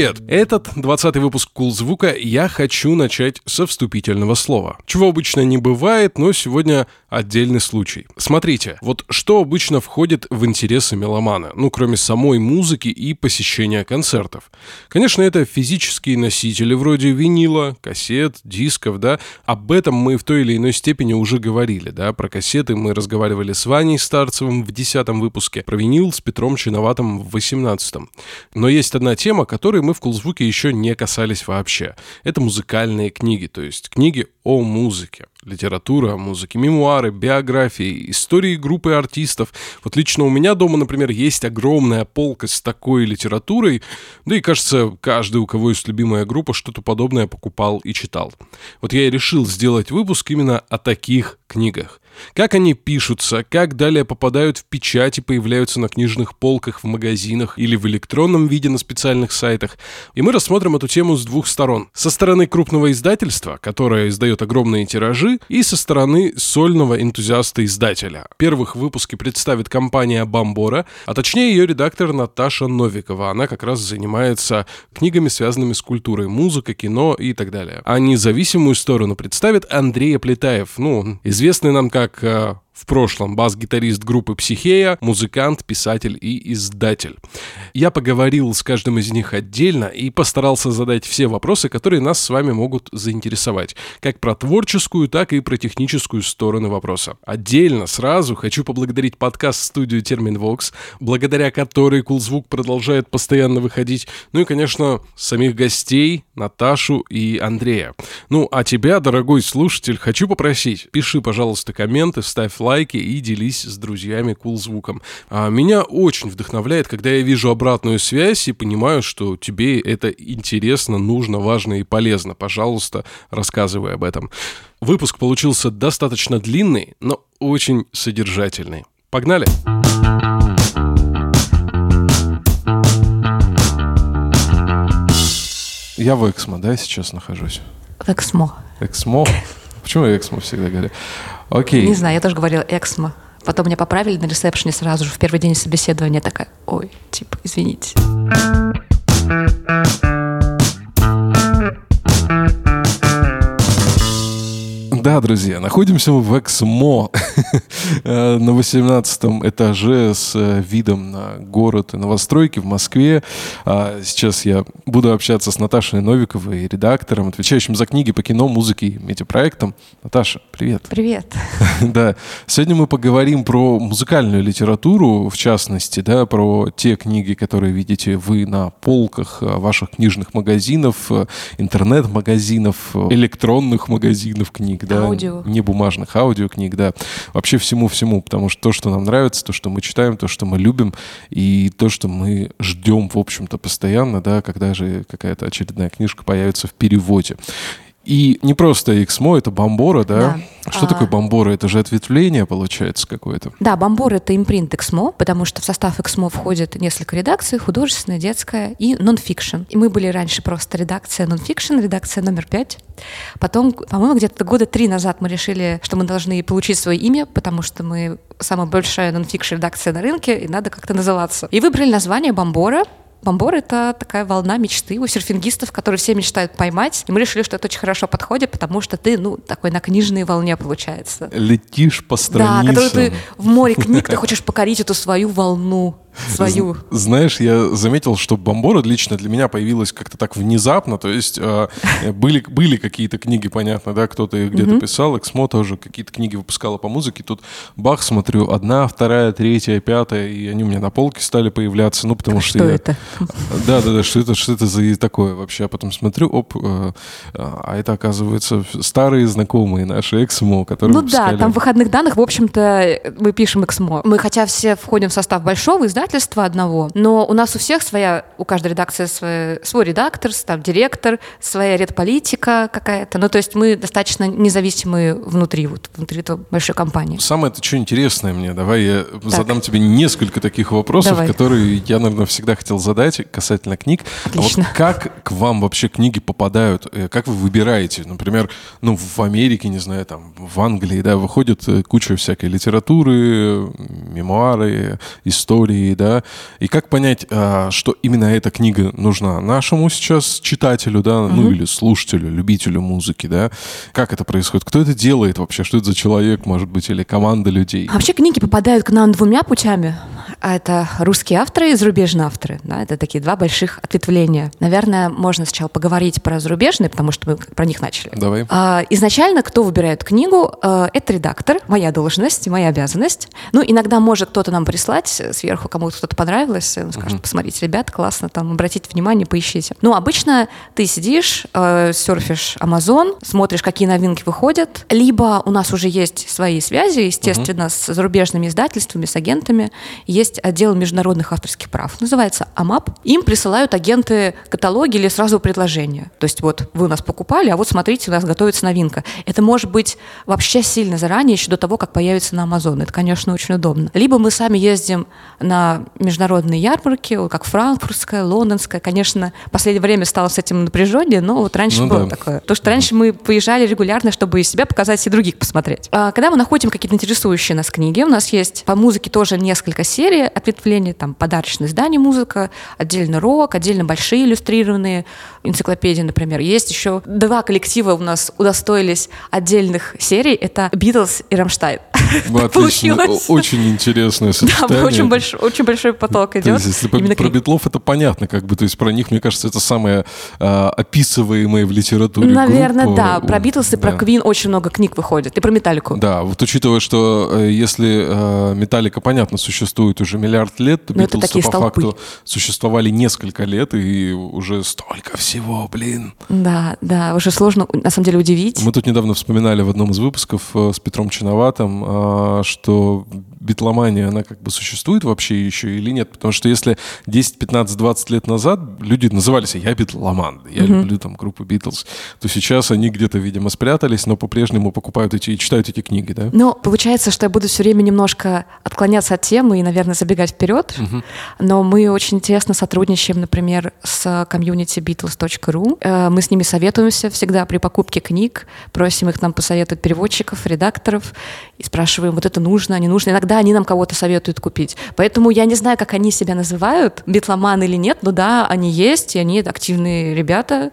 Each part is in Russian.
Привет! Этот 20 выпуск Кул Звука я хочу начать со вступительного слова. Чего обычно не бывает, но сегодня отдельный случай. Смотрите, вот что обычно входит в интересы меломана, ну, кроме самой музыки и посещения концертов. Конечно, это физические носители вроде винила, кассет, дисков, да. Об этом мы в той или иной степени уже говорили, да. Про кассеты мы разговаривали с Ваней Старцевым в 10 выпуске, про винил с Петром Чиноватым в 18 Но есть одна тема, которой мы в Кулзвуке еще не касались вообще. Это музыкальные книги, то есть книги о музыке. Литература о музыке, мемуары, биографии, истории группы артистов. Вот лично у меня дома, например, есть огромная полка с такой литературой, да и, кажется, каждый, у кого есть любимая группа, что-то подобное покупал и читал. Вот я и решил сделать выпуск именно о таких книгах. Как они пишутся, как далее попадают в печать и появляются на книжных полках в магазинах или в электронном виде на специальных сайтах. И мы рассмотрим эту тему с двух сторон. Со стороны крупного издательства, которое издает огромные тиражи, и со стороны сольного энтузиаста-издателя. Первых в выпуске представит компания «Бамбора», а точнее ее редактор Наташа Новикова. Она как раз занимается книгами, связанными с культурой, музыкой, кино и так далее. А независимую сторону представит Андрей Плетаев, ну, известный нам как как в прошлом бас-гитарист группы «Психея», музыкант, писатель и издатель. Я поговорил с каждым из них отдельно и постарался задать все вопросы, которые нас с вами могут заинтересовать, как про творческую, так и про техническую стороны вопроса. Отдельно сразу хочу поблагодарить подкаст-студию Терминвокс, благодаря которой Кулзвук продолжает постоянно выходить, ну и, конечно, самих гостей, Наташу и Андрея. Ну, а тебя, дорогой слушатель, хочу попросить, пиши, пожалуйста, комменты, ставь лайк, лайки и делись с друзьями кул звуком. А меня очень вдохновляет, когда я вижу обратную связь и понимаю, что тебе это интересно, нужно, важно и полезно. Пожалуйста, рассказывай об этом. Выпуск получился достаточно длинный, но очень содержательный. Погнали! Я в Эксмо, да, сейчас нахожусь? В Эксмо. Эксмо? Почему Эксмо всегда говорю? Окей. Не знаю, я тоже говорила эксмо. Потом меня поправили на ресепшене сразу же в первый день собеседования. Такая, ой, типа, извините. Да, друзья, находимся мы в Эксмо э, на 18 этаже с э, видом на город и новостройки в Москве. А сейчас я буду общаться с Наташей Новиковой, редактором, отвечающим за книги по кино, музыке и медиапроектам. Наташа, привет. Привет. Да, сегодня мы поговорим про музыкальную литературу, в частности, да, про те книги, которые видите вы на полках э, ваших книжных магазинов, интернет-магазинов, электронных магазинов книг, да, аудио. не бумажных аудиокниг, да, вообще всему-всему, потому что то, что нам нравится, то, что мы читаем, то, что мы любим, и то, что мы ждем, в общем-то, постоянно, да, когда же какая-то очередная книжка появится в переводе. И не просто Эксмо, это Бомбора, да? да. Что а... такое Бомбора? Это же ответвление, получается, какое-то. Да, Бомбора — это импринт Эксмо, потому что в состав Эксмо входит несколько редакций, художественная, детская и нонфикшн. И мы были раньше просто редакция нонфикшн, редакция номер пять. Потом, по-моему, где-то года три назад мы решили, что мы должны получить свое имя, потому что мы самая большая нонфикшн редакция на рынке, и надо как-то называться. И выбрали название Бомбора, Бомбор — это такая волна мечты у серфингистов, которые все мечтают поймать. И мы решили, что это очень хорошо подходит, потому что ты, ну, такой на книжной волне получается. Летишь по страницам. Да, когда ты в море книг, ты хочешь покорить эту свою волну свою. Знаешь, я заметил, что Бомбора лично для меня появилась как-то так внезапно. То есть э, были, были какие-то книги, понятно, да, кто-то их где-то писал. Эксмо тоже какие-то книги выпускала по музыке. Тут бах, смотрю, одна, вторая, третья, пятая, и они у меня на полке стали появляться. Ну, потому что, что я... это? Да, да, да, что это, что это за такое вообще? А потом смотрю, оп, э, а это, оказывается, старые знакомые наши Эксмо, которые Ну выпускали... да, там в выходных данных, в общем-то, мы пишем Эксмо. Мы хотя все входим в состав большого издательства, издательства одного, но у нас у всех своя, у каждой редакции свой, свой редактор, там директор, своя редполитика какая-то. Ну, то есть мы достаточно независимые внутри, вот, внутри этой большой компании. Самое это что интересное мне, давай я так. задам тебе несколько таких вопросов, давай. которые я, наверное, всегда хотел задать касательно книг. Отлично. А вот как к вам вообще книги попадают? Э, как вы выбираете? Например, ну, в Америке, не знаю, там, в Англии, да, выходит э, куча всякой литературы, мемуары, истории, да, и как понять, а, что именно эта книга нужна нашему сейчас читателю, да, угу. ну или слушателю, любителю музыки, да, как это происходит, кто это делает вообще, что это за человек, может быть, или команда людей? А вообще книги попадают к нам двумя путями. Это русские авторы и зарубежные авторы. Да, это такие два больших ответвления. Наверное, можно сначала поговорить про зарубежные, потому что мы про них начали. Давай. А, изначально, кто выбирает книгу, а, это редактор, моя должность, моя обязанность. Ну, иногда может кто-то нам прислать сверху, кому-то что-то понравилось, он скажет, угу. посмотрите, ребят, классно, там, обратите внимание, поищите. Ну, обычно ты сидишь, э, серфишь Amazon, смотришь, какие новинки выходят, либо у нас уже есть свои связи, естественно, угу. с зарубежными издательствами, с агентами, есть отдел международных авторских прав, называется АМАП. Им присылают агенты каталоги или сразу предложения. То есть вот вы у нас покупали, а вот смотрите, у нас готовится новинка. Это может быть вообще сильно заранее, еще до того, как появится на Амазон. Это, конечно, очень удобно. Либо мы сами ездим на международные ярмарки, как франкфуртская, лондонская. Конечно, в последнее время стало с этим напряжение, но вот раньше ну, было да. такое. То, что раньше мы поезжали регулярно, чтобы и себя показать, и других посмотреть. А когда мы находим какие-то интересующие нас книги, у нас есть по музыке тоже несколько серий ответвлений, там подарочные издания музыка, отдельно рок, отдельно большие иллюстрированные энциклопедии, например. Есть еще два коллектива у нас удостоились отдельных серий. Это Битлз и Рамштайн. Отлично. Очень интересное сочетание. Да, очень, очень большой поток идет. Есть, если про, про Битлов это понятно, как бы, то есть про них, мне кажется, это самое а, описываемое в литературе Наверное, группа. да. Про Битлз и про Квин очень много книг выходит. И про Металлику. Да, вот учитывая, что э, если э, Металлика, понятно, существует уже миллиард лет, то Битлз по столпы. факту существовали несколько лет, и уже столько всего, блин. Да, да, уже сложно, на самом деле, удивить. Мы тут недавно вспоминали в одном из выпусков э, с Петром Чиноватым, а, что битломания, она как бы существует вообще еще или нет? Потому что если 10, 15, 20 лет назад люди назывались «я битломан», «я mm-hmm. люблю там группу Битлз», то сейчас они где-то, видимо, спрятались, но по-прежнему покупают эти и читают эти книги, да? Ну, получается, что я буду все время немножко отклоняться от темы и, наверное, забегать вперед, mm-hmm. но мы очень тесно сотрудничаем, например, с комьюнити Beatles.ru. Э, мы с ними советуемся всегда при покупке книг, просим их нам посоветовать переводчиков, редакторов, и спрашиваем, вот это нужно, не нужно. Иногда они нам кого-то советуют купить. Поэтому я не знаю, как они себя называют, битломан или нет, но да, они есть, и они активные ребята,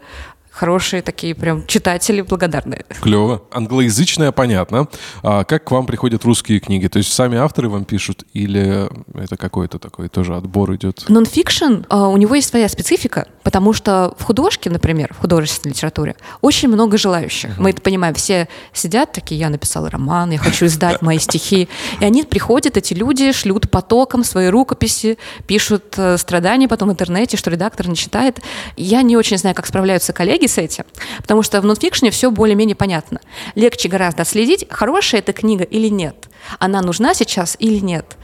хорошие такие прям читатели благодарные. Клево. Англоязычная, понятно. А как к вам приходят русские книги? То есть сами авторы вам пишут или это какой-то такой тоже отбор идет? Нонфикшн, а, у него есть своя специфика, потому что в художке, например, в художественной литературе очень много желающих. Uh-huh. Мы это понимаем. Все сидят такие, я написал роман, я хочу издать мои стихи. И они приходят, эти люди, шлют потоком свои рукописи, пишут э, страдания потом в интернете, что редактор не читает. Я не очень знаю, как справляются коллеги с этим, потому что в нонфикшне все более-менее понятно. Легче гораздо отследить, хорошая эта книга или нет. Она нужна сейчас или нет.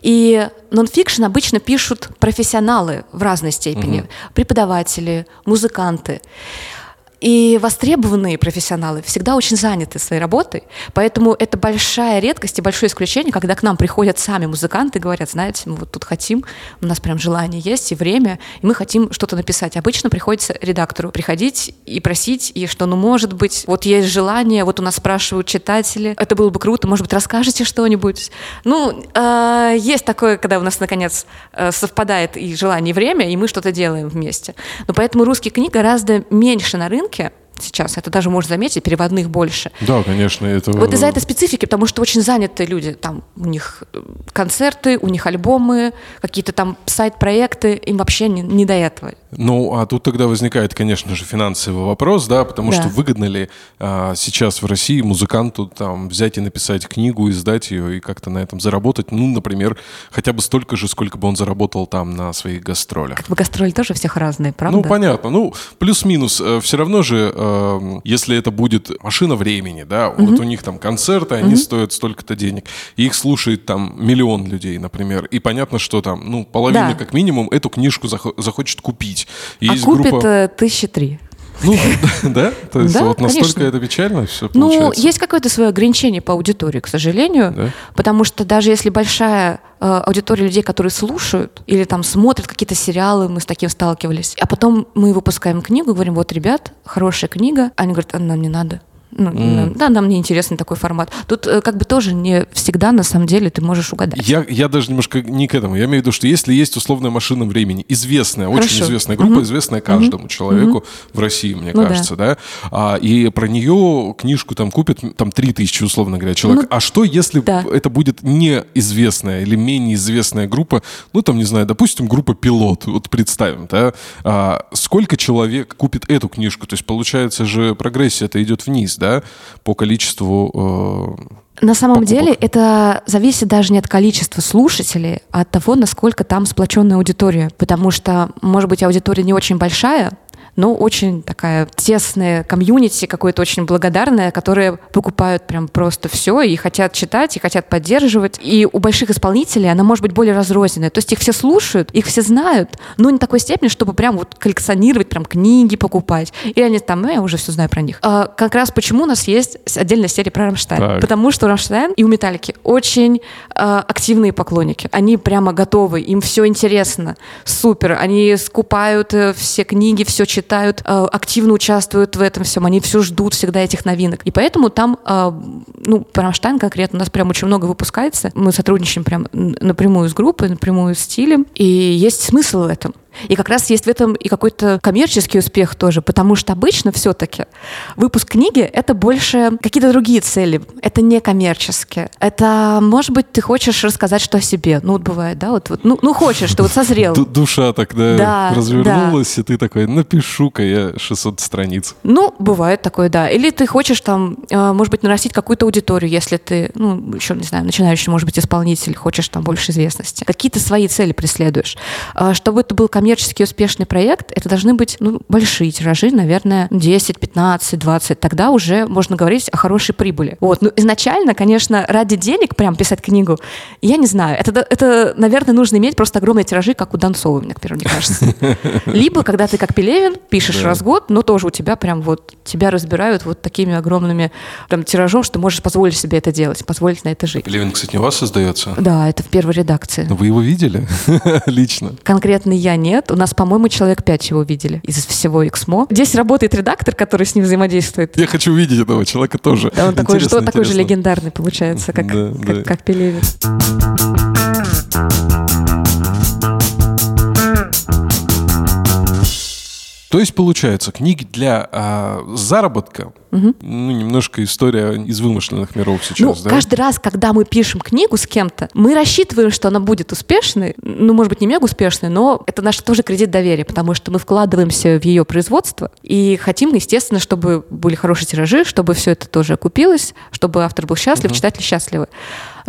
И нонфикшн обычно пишут профессионалы в разной степени. Угу. Преподаватели, музыканты. И востребованные профессионалы всегда очень заняты своей работой, поэтому это большая редкость и большое исключение, когда к нам приходят сами музыканты и говорят, знаете, мы вот тут хотим, у нас прям желание есть и время, и мы хотим что-то написать. Обычно приходится редактору приходить и просить, и что, ну, может быть, вот есть желание, вот у нас спрашивают читатели, это было бы круто, может быть, расскажете что-нибудь. Ну, э, есть такое, когда у нас, наконец, э, совпадает и желание, и время, и мы что-то делаем вместе. Но поэтому русский книг гораздо меньше на рынке, рынке сейчас, это даже можно заметить, переводных больше. Да, конечно. Это... Вот из-за этой специфики, потому что очень заняты люди, там у них э, концерты, у них альбомы, какие-то там сайт-проекты, им вообще не, не до этого. Ну, а тут тогда возникает, конечно же, финансовый вопрос, да, потому да. что выгодно ли а, сейчас в России музыканту там взять и написать книгу, издать ее и как-то на этом заработать, ну, например, хотя бы столько же, сколько бы он заработал там на своих гастролях. Как бы гастроли тоже всех разные, правда? Ну, понятно. Ну, плюс-минус. Э, Все равно же, э, если это будет машина времени, да, угу. вот у них там концерты, они угу. стоят столько-то денег, и их слушает там миллион людей, например, и понятно, что там, ну, половина да. как минимум эту книжку захочет купить купить. Есть а купит группа... Э, тысячи три. Ну, да? То есть да, вот настолько конечно. это печально все Ну, получается. есть какое-то свое ограничение по аудитории, к сожалению, да? потому что даже если большая э, аудитория людей, которые слушают или там смотрят какие-то сериалы, мы с таким сталкивались, а потом мы выпускаем книгу, говорим, вот, ребят, хорошая книга, они говорят, а нам не надо. Ну, mm. Да, нам не интересен такой формат. Тут э, как бы тоже не всегда на самом деле ты можешь угадать. Я, я даже немножко не к этому. Я имею в виду, что если есть условная машина времени, известная, Хорошо. очень известная группа, mm-hmm. известная каждому mm-hmm. человеку mm-hmm. в России, мне ну, кажется, да, да? А, и про нее книжку там купят там 3000, условно говоря, человек. Ну, а что, если да. это будет неизвестная или менее известная группа, ну там, не знаю, допустим, группа «Пилот», вот представим, да, а, сколько человек купит эту книжку? То есть, получается же, прогрессия это идет вниз, да, по количеству... Э, на самом покупок. деле это зависит даже не от количества слушателей, а от того, насколько там сплоченная аудитория. Потому что, может быть, аудитория не очень большая, но очень такая тесная комьюнити, какое-то очень благодарное, которые покупают прям просто все и хотят читать, и хотят поддерживать. И у больших исполнителей она может быть более разрозненная. То есть их все слушают, их все знают, но не такой степени, чтобы прям вот коллекционировать, прям книги покупать. И они там, ну, я уже все знаю про них. А, как раз почему у нас есть отдельная серия про Рамштайн. Так. Потому что Рамштайн и у Металлики очень а, активные поклонники. Они прямо готовы, им все интересно, супер. Они скупают э, все книги, все читают читают, э, активно участвуют в этом всем, они все ждут всегда этих новинок. И поэтому там, э, ну, Рамштайн конкретно у нас прям очень много выпускается. Мы сотрудничаем прям напрямую с группой, напрямую с стилем, и есть смысл в этом. И как раз есть в этом и какой-то коммерческий успех тоже, потому что обычно все-таки выпуск книги — это больше какие-то другие цели. Это не коммерческие. Это, может быть, ты хочешь рассказать что о себе. Ну, вот бывает, да? Вот, вот ну, ну, хочешь, ты вот созрел. Душа тогда да, развернулась, да. и ты такой, напишу-ка я 600 страниц. Ну, бывает такое, да. Или ты хочешь там, э, может быть, нарастить какую-то аудиторию, если ты, ну, еще, не знаю, начинающий, может быть, исполнитель, хочешь там больше известности. Какие-то свои цели преследуешь. А чтобы это был коммерческий коммерчески успешный проект, это должны быть ну, большие тиражи, наверное, 10, 15, 20. Тогда уже можно говорить о хорошей прибыли. Вот. Ну, изначально, конечно, ради денег прям писать книгу, я не знаю. Это, это наверное, нужно иметь просто огромные тиражи, как у Донцова, мне, например, мне кажется. Либо, когда ты как Пелевин пишешь раз в год, но тоже у тебя прям вот, тебя разбирают вот такими огромными там, тиражом, что можешь позволить себе это делать, позволить на это жить. Пелевин, кстати, не у вас создается? Да, это в первой редакции. Вы его видели лично? Конкретно я не нет. У нас, по-моему, человек пять его видели из всего Xmo. Здесь работает редактор, который с ним взаимодействует. Я хочу видеть этого человека тоже. Да, он такой, что, такой же легендарный получается, как, да, как, да. как Пелевин. То есть, получается, книги для а, заработка, угу. ну, немножко история из вымышленных миров сейчас, ну, да? каждый раз, когда мы пишем книгу с кем-то, мы рассчитываем, что она будет успешной, ну, может быть, не мега успешной, но это наш тоже кредит доверия, потому что мы вкладываемся в ее производство и хотим, естественно, чтобы были хорошие тиражи, чтобы все это тоже окупилось, чтобы автор был счастлив, угу. читатели счастливы.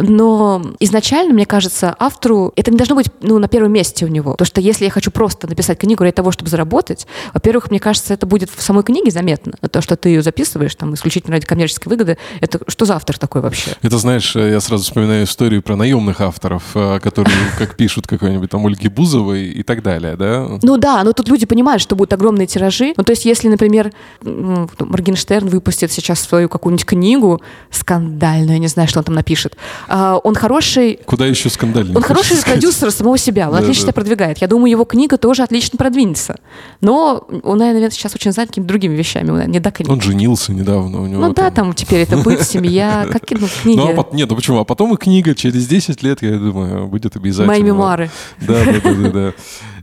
Но изначально, мне кажется, автору это не должно быть ну, на первом месте у него. Потому что если я хочу просто написать книгу ради того, чтобы заработать, во-первых, мне кажется, это будет в самой книге заметно. То, что ты ее записываешь там исключительно ради коммерческой выгоды, это что за автор такой вообще? Это, знаешь, я сразу вспоминаю историю про наемных авторов, э, которые, как пишут какой-нибудь там Ольги Бузовой и так далее, да? Ну да, но тут люди понимают, что будут огромные тиражи. Ну то есть если, например, Моргенштерн выпустит сейчас свою какую-нибудь книгу скандальную, я не знаю, что он там напишет, он хороший... Куда еще скандальный? Он хороший продюсер самого себя, он да, отлично да. себя продвигает. Я думаю, его книга тоже отлично продвинется. Но он, наверное, сейчас очень занят какими-то другими вещами. Он, не до книги. он женился недавно. У него ну там... да, там теперь это быть, семья, как ну, книги. Ну, а, нет, ну почему? А потом и книга через 10 лет, я думаю, будет обязательно. Мои мемуары. Да, да, да, да.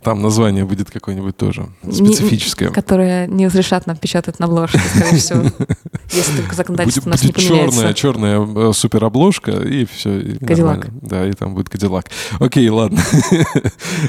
Там название будет какое-нибудь тоже специфическое. Не, которое не разрешат нам печатать на обложке, скорее всего. Если только законодательство будет, у нас будет не черная, черная э, суперобложка, и все. И Кадиллак. Да, и там будет Кадиллак. Окей, ладно.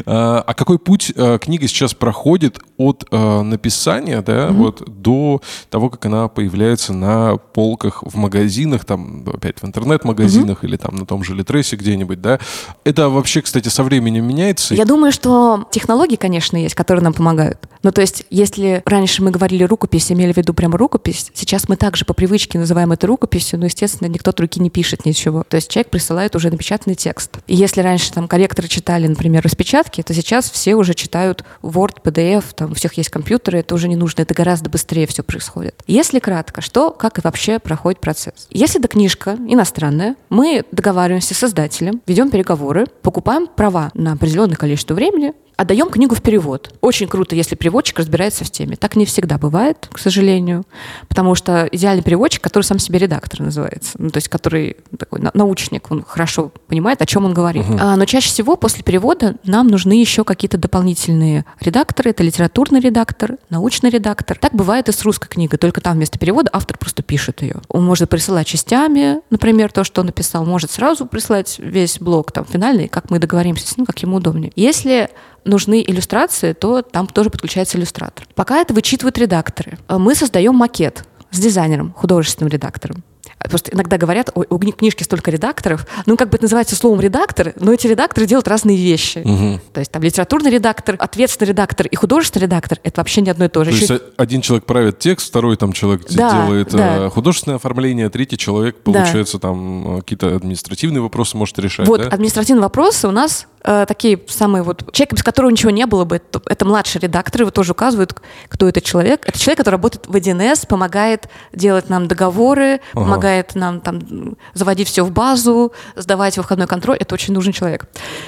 А, а какой путь э, книга сейчас проходит от э, написания, да, вот до того, как она появляется на полках в магазинах, там, опять в интернет-магазинах или там на том же Литресе где-нибудь, да? Это вообще, кстати, со временем меняется? Я думаю, что технологии, конечно, есть, которые нам помогают. Ну, то есть, если раньше мы говорили рукопись, имели в виду прямо рукопись, сейчас мы также по привычке называем это рукописью, но, естественно, никто от руки не пишет ничего. То есть человек присылает уже напечатанный текст. И если раньше там корректоры читали, например, распечатки, то сейчас все уже читают Word, PDF, там у всех есть компьютеры, это уже не нужно, это гораздо быстрее все происходит. Если кратко, что, как и вообще проходит процесс? Если это книжка иностранная, мы договариваемся с создателем, ведем переговоры, покупаем права на определенное количество времени, отдаем книгу в перевод. Очень круто, если переводчик разбирается в теме. Так не всегда бывает, к сожалению, потому что идеальный переводчик, который сам себе редактор называется, ну, то есть который такой научник, он хорошо понимает, о чем он говорит. Угу. А, но чаще всего после перевода нам нужны еще какие-то дополнительные редакторы. Это литературный редактор, научный редактор. Так бывает и с русской книгой, только там вместо перевода автор просто пишет ее. Он может присылать частями, например, то, что он написал, может сразу прислать весь блок там финальный, как мы договоримся с ним, как ему удобнее. Если нужны иллюстрации, то там тоже подключается иллюстратор. Пока это вычитывают редакторы. Мы создаем макет с дизайнером, художественным редактором. Просто иногда говорят, ой, у книжки столько редакторов. Ну, как бы это называется словом редактор, но эти редакторы делают разные вещи. Угу. То есть там литературный редактор, ответственный редактор и художественный редактор — это вообще не одно и то же. То Еще... есть один человек правит текст, второй там человек да, делает да. Э, художественное оформление, третий человек, получается, да. там э, какие-то административные вопросы может решать, Вот, да? административные вопросы у нас э, такие самые вот... Человек, без которого ничего не было бы, это, это младший редактор, его тоже указывают, кто этот человек. Это человек, который работает в 1С, помогает делать нам договоры, ага. помогает нам там заводить все в базу, сдавать выходной контроль. Это очень нужный человек.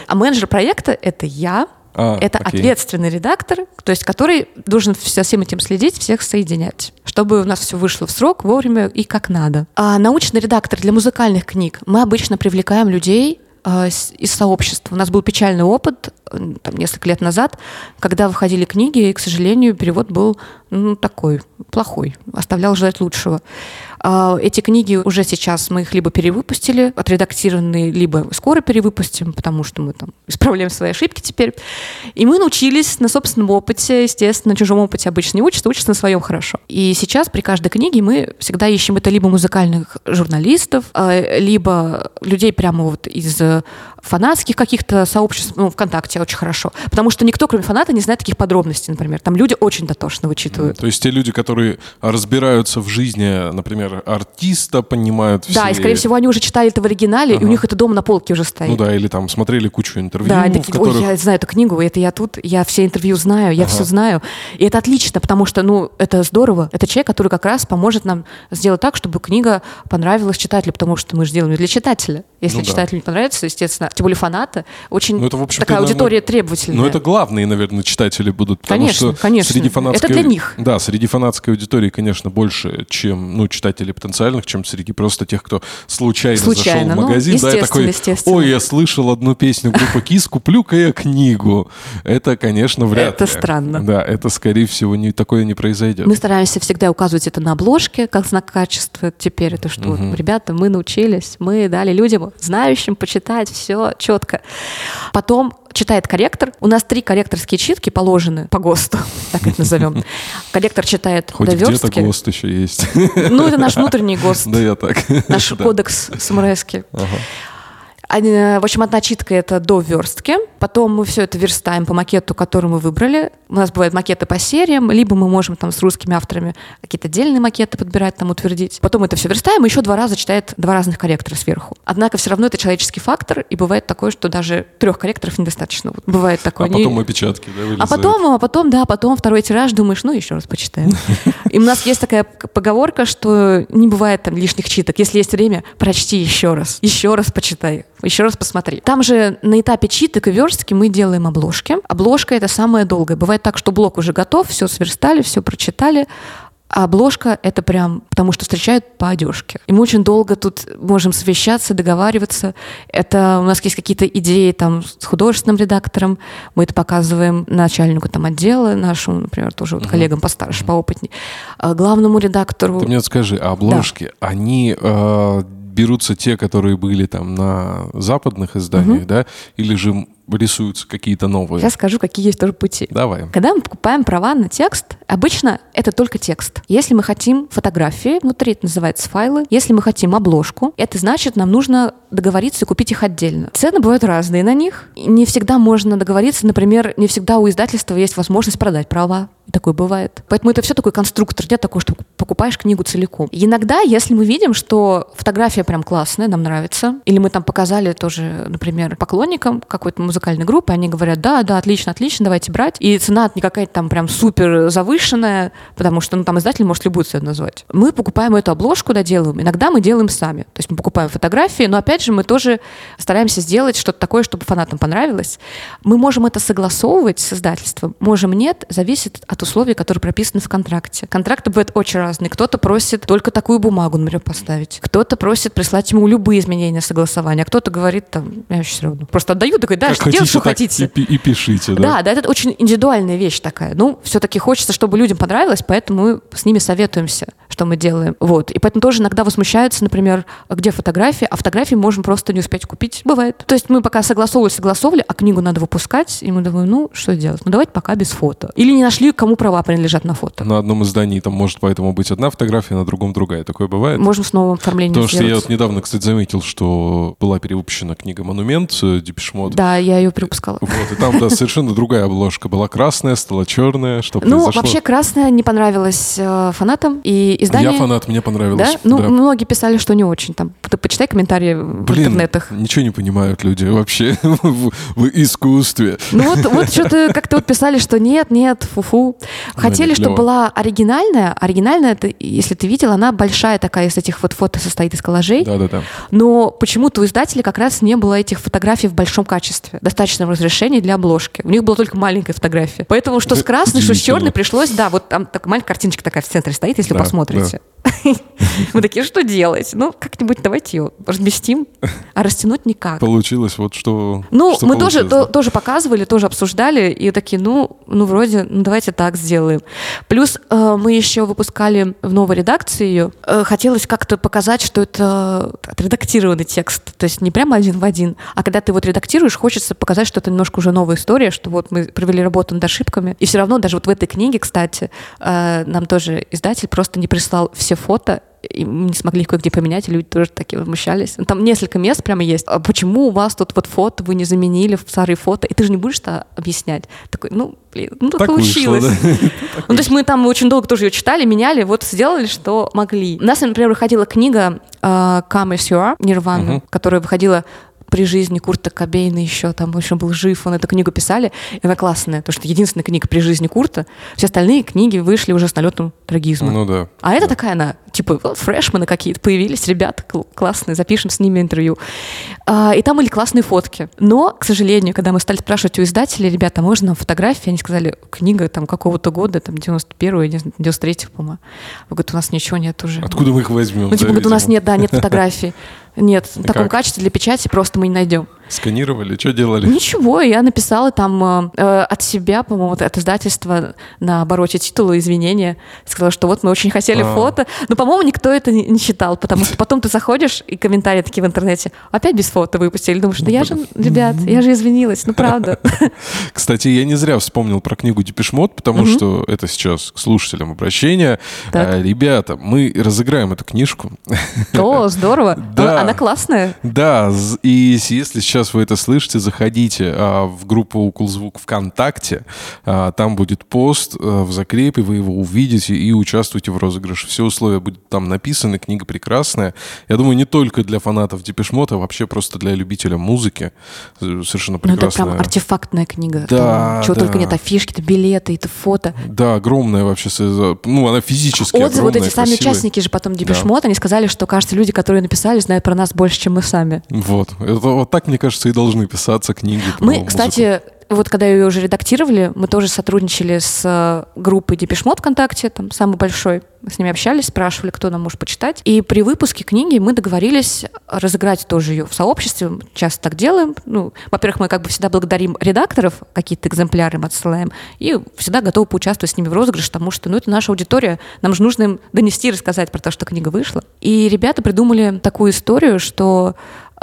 А менеджер проекта — это я, а, это окей. ответственный редактор, то есть который должен со всем этим следить, всех соединять, чтобы у нас все вышло в срок, вовремя и как надо. А научный редактор для музыкальных книг мы обычно привлекаем людей, из сообщества. У нас был печальный опыт там, несколько лет назад, когда выходили книги, и, к сожалению, перевод был ну, такой, плохой, оставлял желать лучшего. А, эти книги уже сейчас мы их либо перевыпустили, отредактированные, либо скоро перевыпустим, потому что мы там исправляем свои ошибки теперь. И мы научились на собственном опыте, естественно, на чужом опыте обычно не учатся, учатся на своем хорошо. И сейчас при каждой книге мы всегда ищем это либо музыкальных журналистов, а, либо людей прямо вот из фанатских каких-то сообществ, ну, ВКонтакте очень хорошо. Потому что никто, кроме фаната, не знает таких подробностей, например. Там люди очень дотошно вычитывают. То есть те люди, которые разбираются в жизни, например, артиста, понимают все... Да, и, скорее всего, они уже читали это в оригинале, ага. и у них это дома на полке уже стоит. Ну да, или там смотрели кучу интервью, Да, такие, которых... ой, я знаю эту книгу, это я тут, я все интервью знаю, я ага. все знаю. И это отлично, потому что, ну, это здорово. Это человек, который как раз поможет нам сделать так, чтобы книга понравилась читателю, потому что мы же делаем для читателя. Если ну, читателю да. не понравится, естественно, тем более фаната, очень ну, это, в такая аудитория требовательная. Ну, это главные, наверное, читатели будут. Потому конечно, что конечно. Среди фанатской, это для них. Да, среди фанатской аудитории, конечно, больше, чем ну, читателей потенциальных, чем среди просто тех, кто случайно, случайно зашел в магазин. Ну, да, и такой, ой, я слышал одну песню группы Кис, куплю-ка я книгу. Это, конечно, вряд это ли. Это странно. Да, это, скорее всего, не, такое не произойдет. Мы стараемся всегда указывать это на обложке, как знак качества. Теперь это что, угу. ребята, мы научились, мы дали людям, знающим, почитать все четко. Потом читает корректор. У нас три корректорские читки положены по ГОСТу, так это назовем. Корректор читает Хоть где-то ГОСТ еще есть. Ну, это наш внутренний ГОСТ. Да, я так. Наш кодекс СМРСки. В общем, одна читка — это до верстки. Потом мы все это верстаем по макету, который мы выбрали. У нас бывают макеты по сериям, либо мы можем там с русскими авторами какие-то отдельные макеты подбирать, там утвердить. Потом это все верстаем, и еще два раза читает два разных корректора сверху. Однако все равно это человеческий фактор, и бывает такое, что даже трех корректоров недостаточно. Вот бывает такое. А потом не... опечатки, да, вылезают. А потом, а потом, да, потом второй тираж, думаешь, ну еще раз почитаем. И у нас есть такая поговорка, что не бывает там лишних читок. Если есть время, прочти еще раз. Еще раз почитай еще раз посмотри. Там же на этапе читок и верстки мы делаем обложки. Обложка — это самое долгое. Бывает так, что блок уже готов, все сверстали, все прочитали, а обложка — это прям потому, что встречают по одежке. И мы очень долго тут можем совещаться, договариваться. Это у нас есть какие-то идеи там с художественным редактором. Мы это показываем начальнику там отдела нашему, например, тоже вот коллегам постарше, поопытнее. А главному редактору. Ты мне вот скажи, а обложки, да. они э, берутся те, которые были там на западных изданиях, угу. да, или же рисуются какие-то новые? Я скажу, какие есть тоже пути. Давай. Когда мы покупаем права на текст, обычно это только текст. Если мы хотим фотографии, внутри это называется файлы. Если мы хотим обложку, это значит, нам нужно договориться и купить их отдельно. Цены бывают разные на них. Не всегда можно договориться. Например, не всегда у издательства есть возможность продать права. Такое бывает. Поэтому это все такой конструктор. Нет такого, что покупаешь книгу целиком. И иногда, если мы видим, что фотография прям классная, нам нравится, или мы там показали тоже, например, поклонникам какой-то музыкальной музыкальной группы, они говорят, да, да, отлично, отлично, давайте брать. И цена не какая-то там прям супер завышенная, потому что ну, там издатель может любую цену назвать. Мы покупаем эту обложку, доделываем. Иногда мы делаем сами. То есть мы покупаем фотографии, но опять же мы тоже стараемся сделать что-то такое, чтобы фанатам понравилось. Мы можем это согласовывать с издательством, можем нет, зависит от условий, которые прописаны в контракте. Контракты бывают очень разные. Кто-то просит только такую бумагу, например, поставить. Кто-то просит прислать ему любые изменения согласования, а кто-то говорит там, я все равно. Просто отдаю, такой, да, Как делать, что хотите. И, и пишите, да? Да, да, это очень индивидуальная вещь такая. Ну, все-таки хочется, чтобы людям понравилось, поэтому мы с ними советуемся, что мы делаем. Вот. И поэтому тоже иногда возмущаются, например, где фотографии, а фотографии можем просто не успеть купить. Бывает. То есть мы пока согласовывали, согласовывали, а книгу надо выпускать, и мы думаем, ну, что делать? Ну, давайте пока без фото. Или не нашли, кому права принадлежат на фото. На одном издании там может поэтому быть одна фотография, на другом другая. Такое бывает? Можем с новым оформлением Потому что я сделать. вот недавно, кстати, заметил, что была перевыпущена книга «Монумент» э, Депешмот. Да, я ее перепускала. Вот, и там, да, совершенно другая обложка. Была красная, стала черная. Что Ну, произошло? вообще красная не понравилась э, фанатам, и издание... Я фанат, мне понравилось. Да? Ну, многие писали, что не очень. Там, ты почитай комментарии в Блин, интернетах. ничего не понимают люди вообще в, в искусстве. Ну вот, вот что-то как-то вот писали, что нет, нет, фу-фу. Хотели, не чтобы была оригинальная. Оригинальная, это, если ты видел, она большая такая из этих вот фото состоит из коллажей. Да-да-да. Но почему-то у издателей как раз не было этих фотографий в большом качестве, достаточном разрешении для обложки. У них была только маленькая фотография. Поэтому что с красной, что с черной пришлось, да, вот там такая маленькая картиночка такая в центре стоит, если Да, посмотрите. Мы такие, что делать? Ну, как-нибудь давайте ее разместим, а растянуть никак. Получилось вот что Ну, что мы тоже, получилось, то- тоже показывали, тоже обсуждали, и такие, ну, ну, вроде, ну, давайте так сделаем. Плюс э, мы еще выпускали в новой редакции ее. Э, хотелось как-то показать, что это отредактированный текст, то есть не прямо один в один, а когда ты вот редактируешь, хочется показать, что это немножко уже новая история, что вот мы провели работу над ошибками, и все равно даже вот в этой книге, кстати, э, нам тоже издатель просто не прислал все фото, и мы не смогли кое-где поменять, и люди тоже такие возмущались. Ну, Там несколько мест прямо есть. А почему у вас тут вот фото вы не заменили в старые фото? И ты же не будешь это объяснять. Такой, ну, блин, ну так, Так вышло, получилось. да. Ну, то есть мы там очень долго тоже ее читали, меняли, вот сделали, что могли. У нас, например, выходила книга э, Come As You Are, Нирвана, Мгм. которая выходила при жизни Курта Кобейна еще, там, в общем, был жив, он эту книгу писали, и она классная, потому что единственная книга при жизни Курта, все остальные книги вышли уже с налетом трагизма. Ну да. А это такая она, типа, фрешмены какие-то появились, ребята кл- классные, запишем с ними интервью. А, и там были классные фотки. Но, к сожалению, когда мы стали спрашивать у издателей, ребята, можно нам фотографии? Они сказали, книга там какого-то года, там 91-го, не знаю, 93-го, по-моему. Вы говорите, у нас ничего нет уже. Откуда мы их возьмем? Ну, типа, да, говорит, у нас нет, да, нет фотографий. Нет, в таком качестве для печати просто мы не найдем. Сканировали? Что делали? Ничего, я написала там э, э, от себя, по-моему, от издательства на обороте титула извинения. Сказала, что вот мы очень хотели А. фото. Но, по-моему, никто это не, не читал, потому что потом ты заходишь, и комментарии такие в интернете, опять без фото выпустили. Думаешь, да я же, ребят, я же извинилась, ну правда. Кстати, я не зря вспомнил про книгу Депешмот, потому что это сейчас к слушателям обращение. А, Ребята, мы разыграем эту книжку. О, здорово. Она- классная. Да, и если сейчас вы это слышите, заходите а, в группу «Уколзвук» ВКонтакте. А, там будет пост а, в закрепе, вы его увидите и участвуйте в розыгрыше. Все условия будут там написаны, книга прекрасная. Я думаю, не только для фанатов Депешмота, а вообще просто для любителя музыки. Совершенно Ну, это прекрасная. прям артефактная книга. Да, чего да. только нет, афишки, это билеты, это фото. Да, огромная вообще. Ну, она физически Отзывы, вот огромная, эти сами красивая. участники же потом Депешмот, они сказали, что, кажется, люди, которые написали, знают про нас больше, чем мы сами. Вот. Это, вот так, мне кажется, и должны писаться книги про Мы, музыку. кстати, вот когда ее уже редактировали, мы тоже сотрудничали с э, группой Депешмот ВКонтакте, там самый большой. Мы с ними общались, спрашивали, кто нам может почитать. И при выпуске книги мы договорились разыграть тоже ее в сообществе. Мы Часто так делаем. Ну, во-первых, мы как бы всегда благодарим редакторов, какие-то экземпляры им отсылаем, и всегда готовы поучаствовать с ними в розыгрыше, потому что, ну, это наша аудитория, нам же нужно им донести и рассказать про то, что книга вышла. И ребята придумали такую историю, что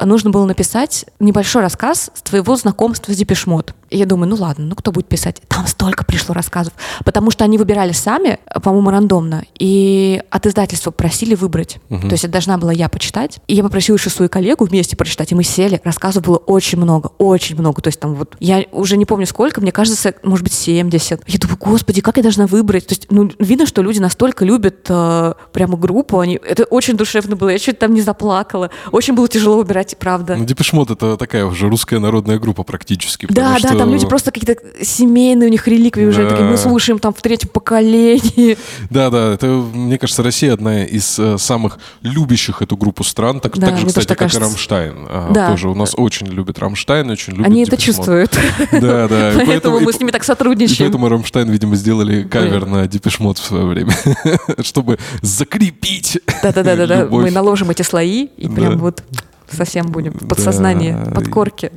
нужно было написать небольшой рассказ с твоего знакомства с Депешмот. И я думаю, ну ладно, ну кто будет писать? Там столько пришло рассказов. Потому что они выбирали сами, по-моему, рандомно. И от издательства просили выбрать. Мгм. То есть это должна была я почитать. И я попросила еще свою коллегу вместе прочитать. И мы сели. Рассказов было очень много. Очень много. То есть там вот... Я уже не помню сколько. Мне кажется, может быть, 70. Я думаю, господи, как я должна выбрать? То есть, ну, видно, что люди настолько любят э, прямо группу. Они... Это очень душевно было. Я чуть там не заплакала. Очень было тяжело выбирать делать, правда. Ну, Depeche Mode это такая уже русская народная группа практически. Да, да, что... там люди просто какие-то семейные у них реликвии да. уже. Такие, мы слушаем там в третьем поколении. Да, да, это, мне кажется, Россия одна из э, самых любящих эту группу стран. Так, да, так же, кстати, как кажется. и Рамштайн. А, да. Тоже у нас очень любят Рамштайн, очень любят Они это чувствуют. Да, да. Поэтому мы с ними так сотрудничаем. Поэтому Рамштайн, видимо, сделали кавер на Depeche Mode в свое время, чтобы закрепить Да-да-да, мы наложим эти слои и прям вот совсем будем в подсознании, под корки.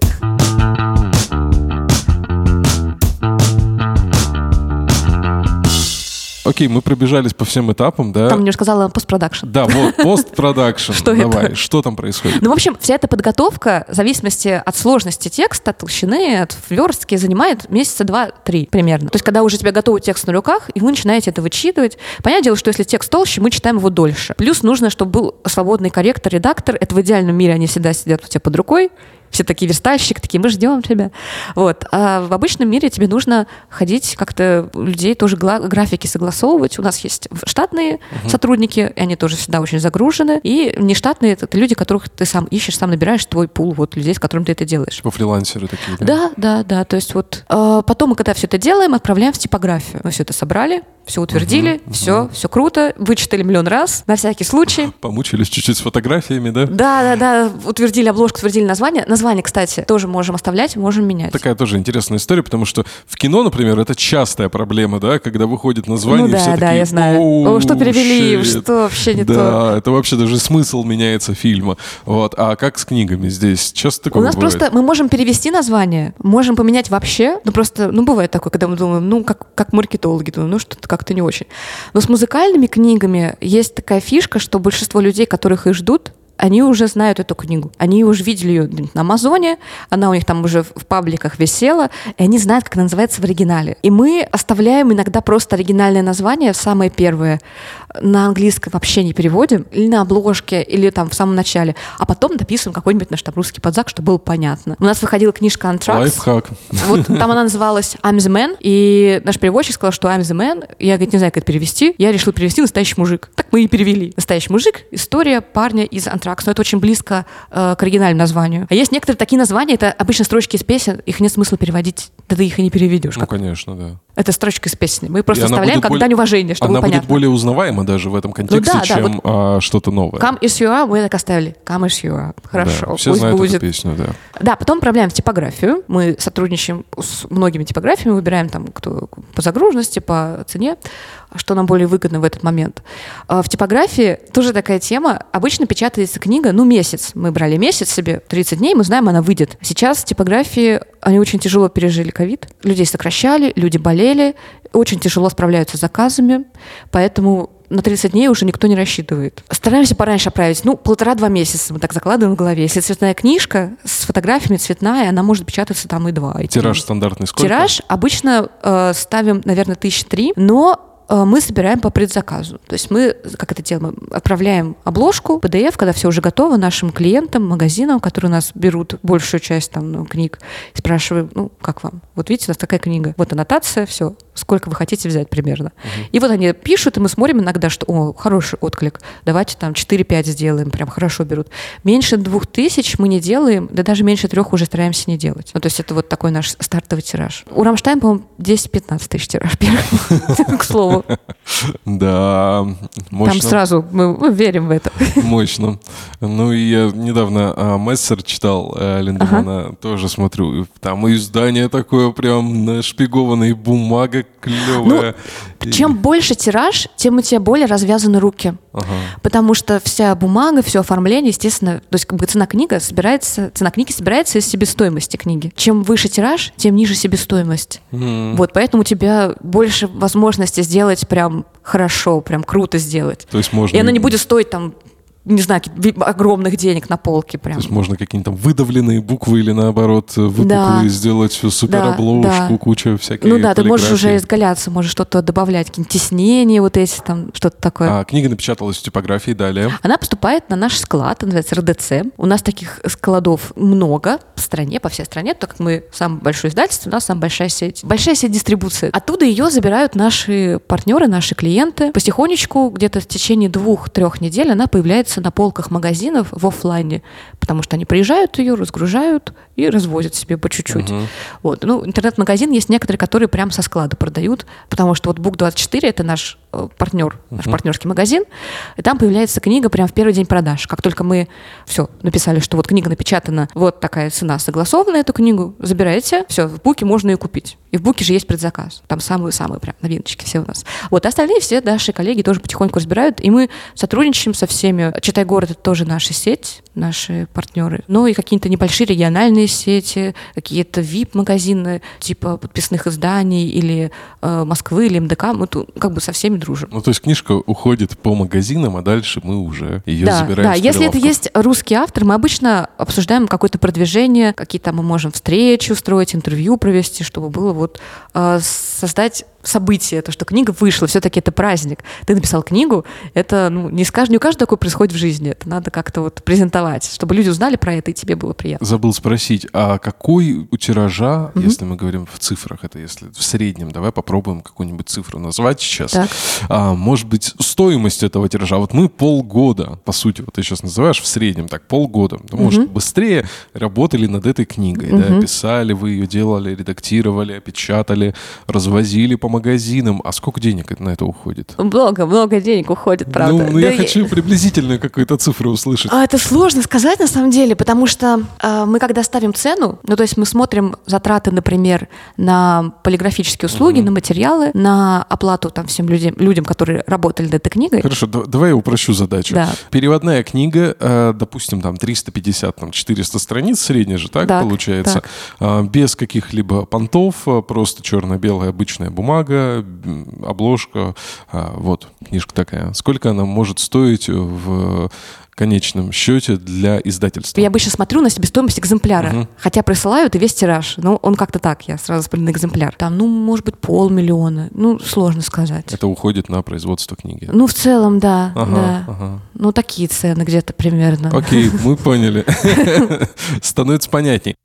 Окей, мы пробежались по всем этапам, да? Там мне сказала постпродакшн. Да, вот, постпродакшн. Что Давай, это? что там происходит? Ну, в общем, вся эта подготовка, в зависимости от сложности текста, от толщины, от верстки, занимает месяца два-три примерно. То есть, когда уже у тебя готовый текст на руках, и вы начинаете это вычитывать. Понятное дело, что если текст толще, мы читаем его дольше. Плюс нужно, чтобы был свободный корректор, редактор. Это в идеальном мире они всегда сидят у тебя под рукой, все такие верстальщики, такие, мы ждем тебя. Вот. А в обычном мире тебе нужно ходить как-то людей тоже графики согласовывать. У нас есть штатные угу. сотрудники, и они тоже всегда очень загружены. И нештатные — это люди, которых ты сам ищешь, сам набираешь твой пул вот людей, с которыми ты это делаешь. Типа фрилансеры такие, да? Да, да, да. То есть вот э, потом мы, когда все это делаем, отправляем в типографию. Мы все это собрали, все утвердили, угу, все, угу. все круто, вычитали миллион раз, на всякий случай. Помучились чуть-чуть с фотографиями, да? Да, да, да, утвердили обложку, утвердили название. Название, кстати, тоже можем оставлять, можем менять. Такая тоже интересная история, потому что в кино, например, это частая проблема, да, когда выходит название, ну, да, все да, такие, я знаю. О, что перевели, shit. что вообще не да, то. Да, это вообще даже смысл меняется фильма. Вот. А как с книгами здесь? Часто такое У нас бывает? просто, мы можем перевести название, можем поменять вообще, ну просто, ну бывает такое, когда мы думаем, ну как, как маркетологи, думаем, ну что-то как-то не очень. Но с музыкальными книгами есть такая фишка, что большинство людей, которых их ждут, они уже знают эту книгу. Они уже видели ее на Амазоне, она у них там уже в пабликах висела, и они знают, как она называется в оригинале. И мы оставляем иногда просто оригинальное название, самое первое, на английском вообще не переводим, или на обложке, или там в самом начале, а потом дописываем какой-нибудь наш там русский подзак, чтобы было понятно. У нас выходила книжка Антракс. Лайфхак. Вот там она называлась I'm the Man, и наш переводчик сказал, что I'm the Man. Я, говорит, не знаю, как это перевести. Я решила перевести «Настоящий мужик». Так мы и перевели. «Настоящий мужик» — история парня из Антракс. Но это очень близко э, к оригинальному названию. А есть некоторые такие названия, это обычно строчки из песен, их нет смысла переводить, да ты их и не переведешь. Ну, конечно, да. Это строчка из песни. Мы просто вставляем как более... дань уважения, чтобы Она понятно. будет более узнаваема даже в этом контексте, ну, да, чем да, вот а, что-то новое. Come is are, мы так оставили. Come is are. Хорошо, да, все пусть знают будет. эту песню, да. Да, потом отправляем в типографию. Мы сотрудничаем с многими типографиями, выбираем там кто по загруженности, по цене, что нам более выгодно в этот момент. А в типографии тоже такая тема. Обычно печатается книга, ну, месяц. Мы брали месяц себе, 30 дней, мы знаем, она выйдет. Сейчас типографии, они очень тяжело пережили ковид. Людей сокращали, люди болели, очень тяжело справляются с заказами, поэтому на 30 дней уже никто не рассчитывает. Стараемся пораньше отправить, ну, полтора-два месяца мы так закладываем в голове. Если цветная книжка с фотографиями цветная, она может печататься там и два. И Тираж стандартный сколько? Тираж обычно э, ставим, наверное, тысячи три, но Э, мы собираем по предзаказу. То есть мы, как это делаем, отправляем обложку, PDF, когда все уже готово, нашим клиентам, магазинам, которые у нас берут большую часть там, ну, книг, спрашиваем, ну, как вам? Вот видите, у нас такая книга, вот аннотация, все, сколько вы хотите взять примерно. Угу. И вот они пишут, и мы смотрим иногда, что, о, хороший отклик, давайте там 4-5 сделаем, прям хорошо берут. Меньше двух тысяч мы не делаем, да даже меньше трех уже стараемся не делать. Ну, то есть это вот такой наш стартовый тираж. У Рамштайн, по-моему, 10-15 тысяч тираж, к слову. Да, мощно. Там сразу мы, верим в это. Мощно. Ну и я недавно а, Мессер читал а, Линдемана, тоже смотрю. Там издание такое прям нашпигованное, бумага клевая. Ну, и... Чем больше тираж, тем у тебя более развязаны руки. Ага. Потому что вся бумага, все оформление, естественно, то есть как бы цена книга собирается, цена книги собирается из себестоимости книги. Чем выше тираж, тем ниже себестоимость. Mm. Вот, поэтому у тебя больше возможности сделать прям хорошо, прям круто сделать. То есть можно... И оно не будет стоить там не знаю, огромных денег на полке прям. То есть можно какие-то там выдавленные буквы или наоборот выпуклые да. сделать супер обложку, да, куча всяких Ну да, ты можешь уже изгаляться, можешь что-то добавлять, какие-нибудь теснения вот эти там, что-то такое. А книга напечаталась в типографии далее? Она поступает на наш склад, называется РДЦ. У нас таких складов много в стране, по всей стране, так как мы самое большое издательство, у нас самая большая сеть. Большая сеть дистрибуции. Оттуда ее забирают наши партнеры, наши клиенты. Потихонечку, где-то в течение двух-трех недель она появляется появляется на полках магазинов в офлайне, потому что они приезжают ее, разгружают и развозят себе по чуть-чуть. Угу. Вот. Ну, интернет-магазин есть некоторые, которые прямо со склада продают, потому что вот Book24 — это наш э, партнер, наш угу. партнерский магазин, и там появляется книга прямо в первый день продаж. Как только мы все написали, что вот книга напечатана, вот такая цена согласована эту книгу, забираете, все, в Буке можно ее купить. И в Буке же есть предзаказ. Там самые-самые прям новиночки все у нас. Вот остальные все наши коллеги тоже потихоньку разбирают, и мы сотрудничаем со всеми. Читай город — это тоже наша сеть, наши партнеры. Ну и какие-то небольшие региональные сети, какие-то VIP-магазины, типа подписных изданий или э, Москвы, или МДК. Мы тут как бы со всеми дружим. Ну то есть книжка уходит по магазинам, а дальше мы уже ее да, забираем Да, если это есть русский автор, мы обычно обсуждаем какое-то продвижение, какие-то мы можем встречи устроить, интервью провести, чтобы было вот э, создать событие, то, что книга вышла, все-таки это праздник. Ты написал книгу, это ну, не, скажешь, не у каждого такое происходит в жизни, это надо как-то вот презентовать, чтобы люди узнали про это, и тебе было приятно. Забыл спросить, а какой у тиража, mm если мы говорим в цифрах, это если в среднем, давай попробуем какую-нибудь цифру назвать сейчас, так. а, может быть, стоимость этого тиража, вот мы полгода, по сути, вот ты сейчас называешь в среднем так, полгода, ну, может, быстрее работали над этой книгой, mm да, писали вы ее, делали, редактировали, печатали, развозили по магазинам. А сколько денег на это уходит? Много, много денег уходит, правда. Ну, ну да я и... хочу приблизительную какую-то цифру услышать. А, это сложно сказать на самом деле, потому что э, мы когда ставим цену, ну то есть мы смотрим затраты, например, на полиграфические услуги, угу. на материалы, на оплату там всем людям, людям, которые работали над этой книгой. Хорошо, да, давай я упрощу задачу. Да. Переводная книга, э, допустим, там 350, там 400 страниц, средняя же так, так получается, так. Э, без каких-либо понтов, э, просто черно-белая обычная бумага бумага, обложка, а, вот, книжка такая. Сколько она может стоить в конечном счете для издательства? Я обычно смотрю на себестоимость экземпляра. Угу. Хотя присылают и весь тираж. Ну, он как-то так, я сразу смотрю на экземпляр. Там, ну, может быть, полмиллиона. Ну, сложно сказать. Это уходит на производство книги? Ну, в целом, да. Ага, да. Ага. Ну, такие цены где-то примерно. Окей, мы поняли. Становится понятней.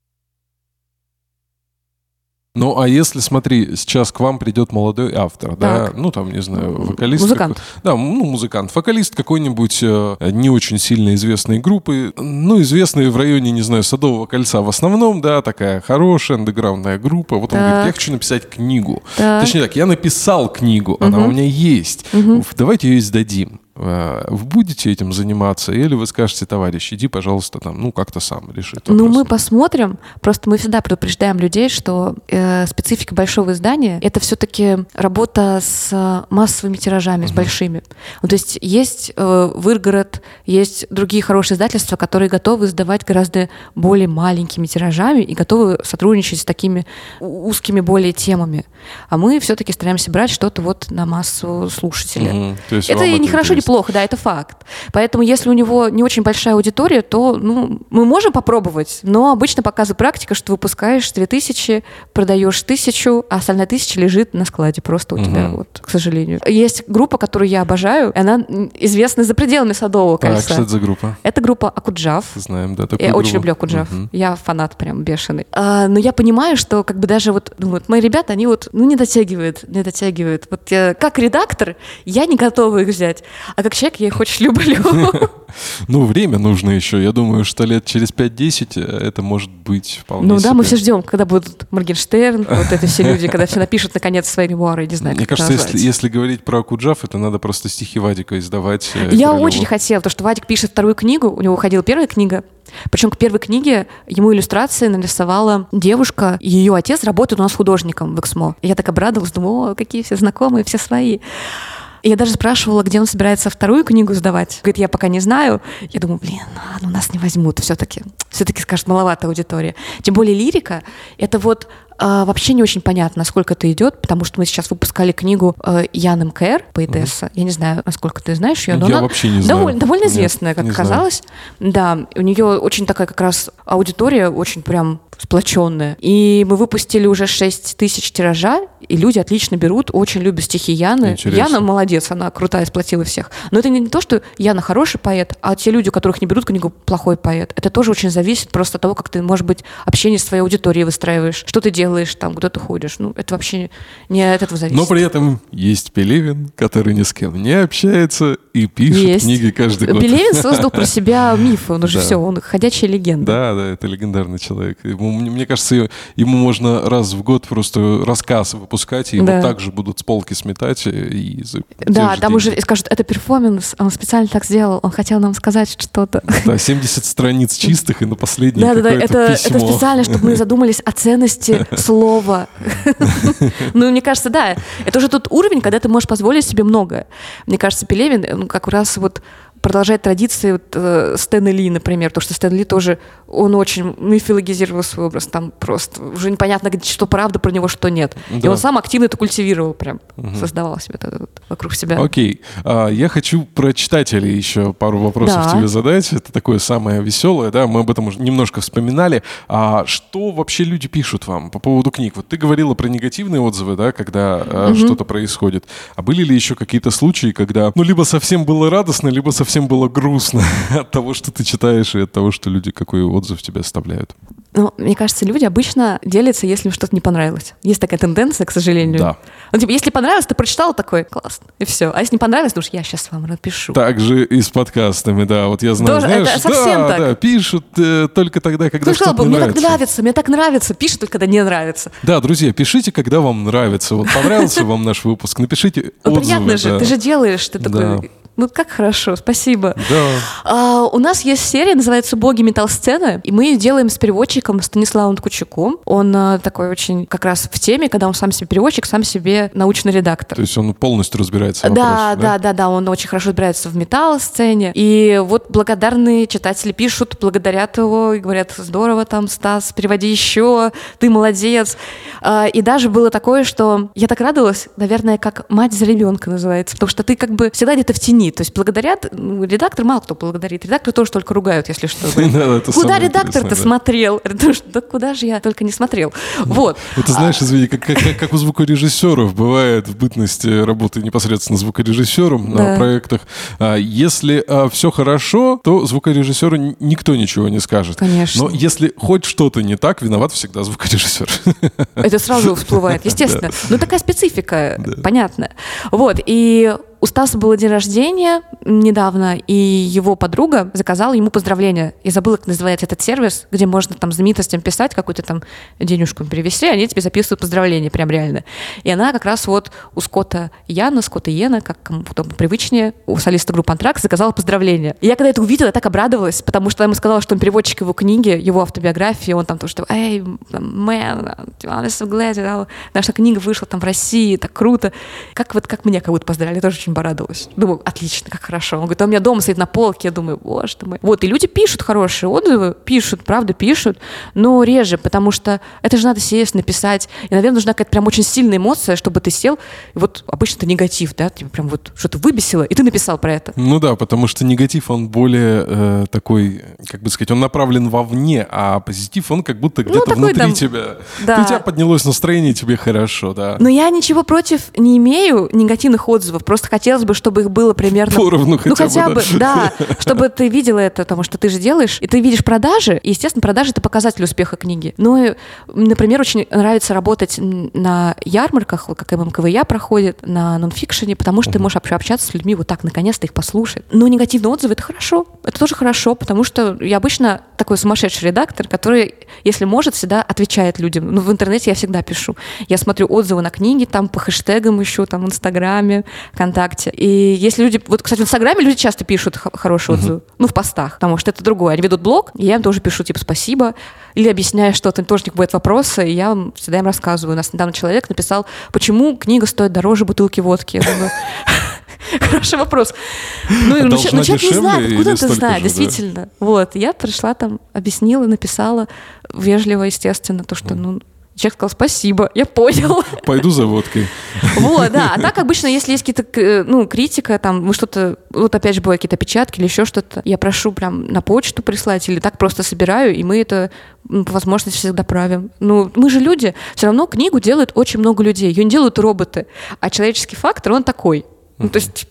Ну, а если, смотри, сейчас к вам придет молодой автор, так. да, ну, там, не знаю, вокалист... Музыкант. Да, ну, музыкант. Вокалист какой-нибудь э, не очень сильно известной группы, ну, известной в районе, не знаю, Садового кольца в основном, да, такая хорошая андеграундная группа. Вот он так. говорит, я хочу написать книгу. Так. Точнее так, я написал книгу, угу. она у меня есть. Угу. Давайте ее издадим. Э, вы будете этим заниматься, или вы скажете, товарищ, иди, пожалуйста, там, ну, как-то сам реши. Ну, мы посмотрим. Просто мы всегда предупреждаем людей, что э, специфика большого издания — это все-таки работа с массовыми тиражами, uh-huh. с большими. Ну, то есть есть э, Выргород, есть другие хорошие издательства, которые готовы издавать гораздо более маленькими тиражами и готовы сотрудничать с такими узкими более темами. А мы все-таки стараемся брать что-то вот на массу слушателя. Uh-huh. это не хорошо, не плохо, да, это факт. Поэтому если у него не очень большая аудитория, то ну, мы можем попробовать, но обычно показывает практика, что выпускаешь 2000, продаешь тысячу, а остальная тысяча лежит на складе просто у угу. тебя, вот, к сожалению. Есть группа, которую я обожаю, она известна за пределами Садового кольца. А что это за группа? Это группа Акуджав. Знаем, да, такую Я группу. очень люблю Акуджав. Угу. Я фанат прям бешеный. А, но я понимаю, что как бы даже вот, ну, вот мои ребята, они вот, ну, не дотягивают, не дотягивают. Вот я, как редактор я не готова их взять а как человек я их очень люблю. Ну, время нужно еще. Я думаю, что лет через 5-10 э, это может быть вполне Ну да, мы все ждем, когда будут Моргенштерн, вот эти все люди, когда все напишут наконец свои мемуары, не знаю, Мне кажется, если, если говорить про Акуджав, это надо просто стихи Вадика издавать. Э, я очень хотела, потому что Вадик пишет вторую книгу, у него выходила первая книга, причем к первой книге ему иллюстрации нарисовала девушка, ее отец работает у нас художником в Эксмо. Я так обрадовалась, думаю, о, какие все знакомые, все свои. Я даже спрашивала, где он собирается вторую книгу сдавать. Говорит, я пока не знаю. Я думаю, блин, ну, нас не возьмут все-таки. Все-таки, скажет, маловато аудитория. Тем более лирика — это вот вообще не очень понятно, насколько это идет, потому что мы сейчас выпускали книгу э, Ян МКР, поэтесса. Угу. Я не знаю, насколько ты знаешь ее, но Я она вообще не знаю. довольно, довольно известная, как оказалось. Знаю. Да, у нее очень такая как раз аудитория, очень прям сплоченная. И мы выпустили уже 6 тысяч тиража, и люди отлично берут, очень любят стихи Яны. Интересно. Яна молодец, она крутая, сплотила всех. Но это не то, что Яна хороший поэт, а те люди, у которых не берут книгу, плохой поэт. Это тоже очень зависит просто от того, как ты, может быть, общение с твоей аудиторией выстраиваешь. Что ты делаешь делаешь, там, куда ты ходишь. Ну, это вообще не от этого зависит. Но при этом есть Пелевин, который ни с кем не общается и пишет Есть. книги каждый год. Пелевин создал про себя миф, он уже Да. все, он ходячая легенда. Да, да, это легендарный человек. Ему, мне кажется, ему можно раз в год просто рассказ выпускать, и его Да. также будут с полки сметать э, и те Да, там деньги. уже скажут, это перформанс, он специально так сделал, он хотел нам сказать что-то. Да, 70 страниц чистых, и на последнее Да, да, да, какое-то это, это специально, чтобы мы задумались о ценности слова. Ну, мне кажется, да, это уже тот уровень, когда ты можешь позволить себе многое. Мне кажется, Пелевин, ну, как раз вот продолжает традиции вот, э, Стэна Ли, например, то, что Стэн Ли тоже, он очень мифологизировал свой образ, там просто уже непонятно, что правда про него, что нет. И Да. он сам активно это культивировал прям, создавал себе это вот вокруг себя. Окей. А, я хочу про читателей еще пару вопросов Да. тебе задать. Это такое самое веселое, да, мы об этом уже немножко вспоминали. А что вообще люди пишут вам по поводу книг? Вот ты говорила про негативные отзывы, да, когда а, что-то происходит. А были ли еще какие-то случаи, когда, ну, либо совсем было радостно, либо совсем было грустно от того, что ты читаешь, и от того, что люди какой отзыв тебе оставляют? Ну, мне кажется, люди обычно делятся, если им что-то не понравилось. Есть такая тенденция, к сожалению. Да. Ну, типа, если понравилось, ты прочитал такой, классно, и все. А если не понравилось, ну, уж я сейчас вам напишу. Также и с подкастами, да. Вот я знаю, Тоже знаешь, это совсем да, так. да, пишут э, только тогда, когда Кто сказал что-то бы, не мне так нравится. нравится, мне так нравится, пишет только, когда не нравится. Да, друзья, пишите, когда вам нравится. Вот понравился вам наш выпуск, напишите Ну, отзывы. приятно же, ты же делаешь, ты такой, ну, как хорошо, спасибо. Да. А, у нас есть серия, называется «Боги метал-сцены», и мы ее делаем с переводчиком Станиславом Ткачуком. Он а, такой очень как раз в теме, когда он сам себе переводчик, сам себе научный редактор. То есть он полностью разбирается в Да, вопросе, да, да, да, он очень хорошо разбирается в металл-сцене. И вот благодарные читатели пишут, благодарят его и говорят, здорово там, Стас, переводи еще, ты молодец. А, И даже было такое, что я так радовалась, наверное, как мать за ребенка называется, потому что ты как бы всегда где-то в тени. То есть благодарят, ну, редактор мало кто благодарит, редактор тоже только ругают, если что. Куда редактор-то смотрел? Да куда же я только не смотрел. Вот. Вот ты знаешь, извини, как, у звукорежиссеров бывает в бытности работы непосредственно звукорежиссером на проектах. А, Если все хорошо, то звукорежиссеру никто ничего не скажет. Конечно. Но если хоть что-то не так, виноват всегда звукорежиссер. Это сразу всплывает, естественно. Ну, такая специфика, понятно. Вот, и у Стаса было день рождения недавно, и его подруга заказала ему поздравления. Я забыла, как называется этот сервис, где можно там знаменитостям писать, какую-то там денежку перевести, они тебе записывают поздравления, прям реально. И она как раз вот у Скотта Яна, Скотта Йена, как кому потом привычнее, у солиста группы Антракс заказала поздравления. И я когда это увидела, я так обрадовалась, потому что она ему сказала, что он переводчик его книги, его автобиографии, он там то, что «Эй, man, I'm so glad, you know, наша книга вышла там в России, так круто». Как вот как меня как будто поздравили, тоже очень порадовалась. Думаю, отлично, как хорошо. Он говорит, а у меня дома стоит на полке, я думаю, боже ты мой. Вот, и люди пишут хорошие отзывы, пишут, правда, пишут, но реже, потому что это же надо сесть, написать. И, наверное, нужна какая-то прям очень сильная эмоция, чтобы ты сел, и вот обычно это негатив, да, тебе прям вот что-то выбесило, и ты написал про это. Ну да, потому что негатив, он более э, такой, как бы сказать, он направлен вовне, а позитив, он как будто где-то Ну, такой внутри там, тебя. да. У тебя поднялось настроение, тебе хорошо, да. Но я ничего против не имею негативных отзывов. Просто хотелось бы, чтобы их было примерно... Поровну ну, хотя хотя бы, бы, да. Чтобы ты видела это, потому что ты же делаешь, и ты видишь продажи, и, естественно, продажи — это показатель успеха книги. Ну, например, очень нравится работать на ярмарках, как ММКВЯ проходит, на нонфикшене, потому что ты можешь об- общаться с людьми вот так, наконец-то их послушать. Но негативные отзывы — это хорошо. Это тоже хорошо, потому что я обычно такой сумасшедший редактор, который, если может, всегда отвечает людям. Ну, в интернете я всегда пишу. Я смотрю отзывы на книги, там по хэштегам ищу, там в Инстаграме, ВКонтакте. И если люди... Вот, кстати, в Инстаграме люди часто пишут хорошие отзывы. Ну, в постах, потому что это другое. Они ведут блог, и я им тоже пишу, типа, спасибо. Или объясняю что-то, тоже у них бывают вопросы, и я вам всегда им рассказываю. У нас недавно человек написал, почему книга стоит дороже бутылки водки. Хороший вопрос. Ну, А ну, че- ну, человек не знает, откуда ты знаешь, же, да? действительно. Вот, я пришла там, объяснила, написала вежливо, естественно, то, что, ну, человек сказал спасибо, я понял. Пойду за водкой. Вот, да. А так обычно, если есть какие-то, к- ну, критика, там, вы что-то, вот опять же, бывают какие-то печатки или еще что-то, я прошу прям на почту прислать или так просто собираю, и мы это по возможности всегда правим. Ну, мы же люди, все равно книгу делают очень много людей, ее не делают роботы, а человеческий фактор, он такой. Ну, то есть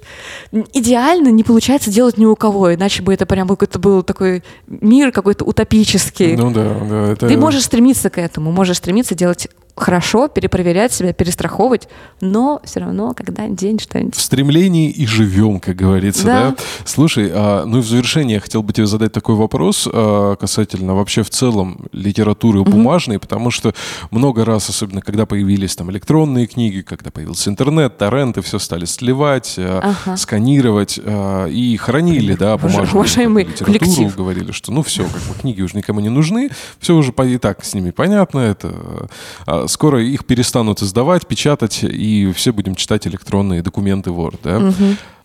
идеально не получается делать ни у кого, иначе бы это прям какой-то был такой мир какой-то утопический. Ну да, да. Это... Ты можешь стремиться к этому, можешь стремиться делать хорошо перепроверять себя, перестраховывать, но все равно когда-нибудь день что-нибудь. В стремлении и живем, как говорится, да? Да. Слушай, а, ну и в завершение я хотел бы тебе задать такой вопрос а, касательно вообще в целом литературы бумажной, потому что много раз, особенно когда появились там электронные книги, когда появился интернет, торренты, все стали сливать, а, Ага. сканировать а, и хранили, да, бумажную уважаемый литературу, коллектив. говорили, что ну все, как бы книги уже никому не нужны, все уже и так с ними понятно, это а, скоро их перестанут издавать, печатать, и все будем читать электронные документы Word, да.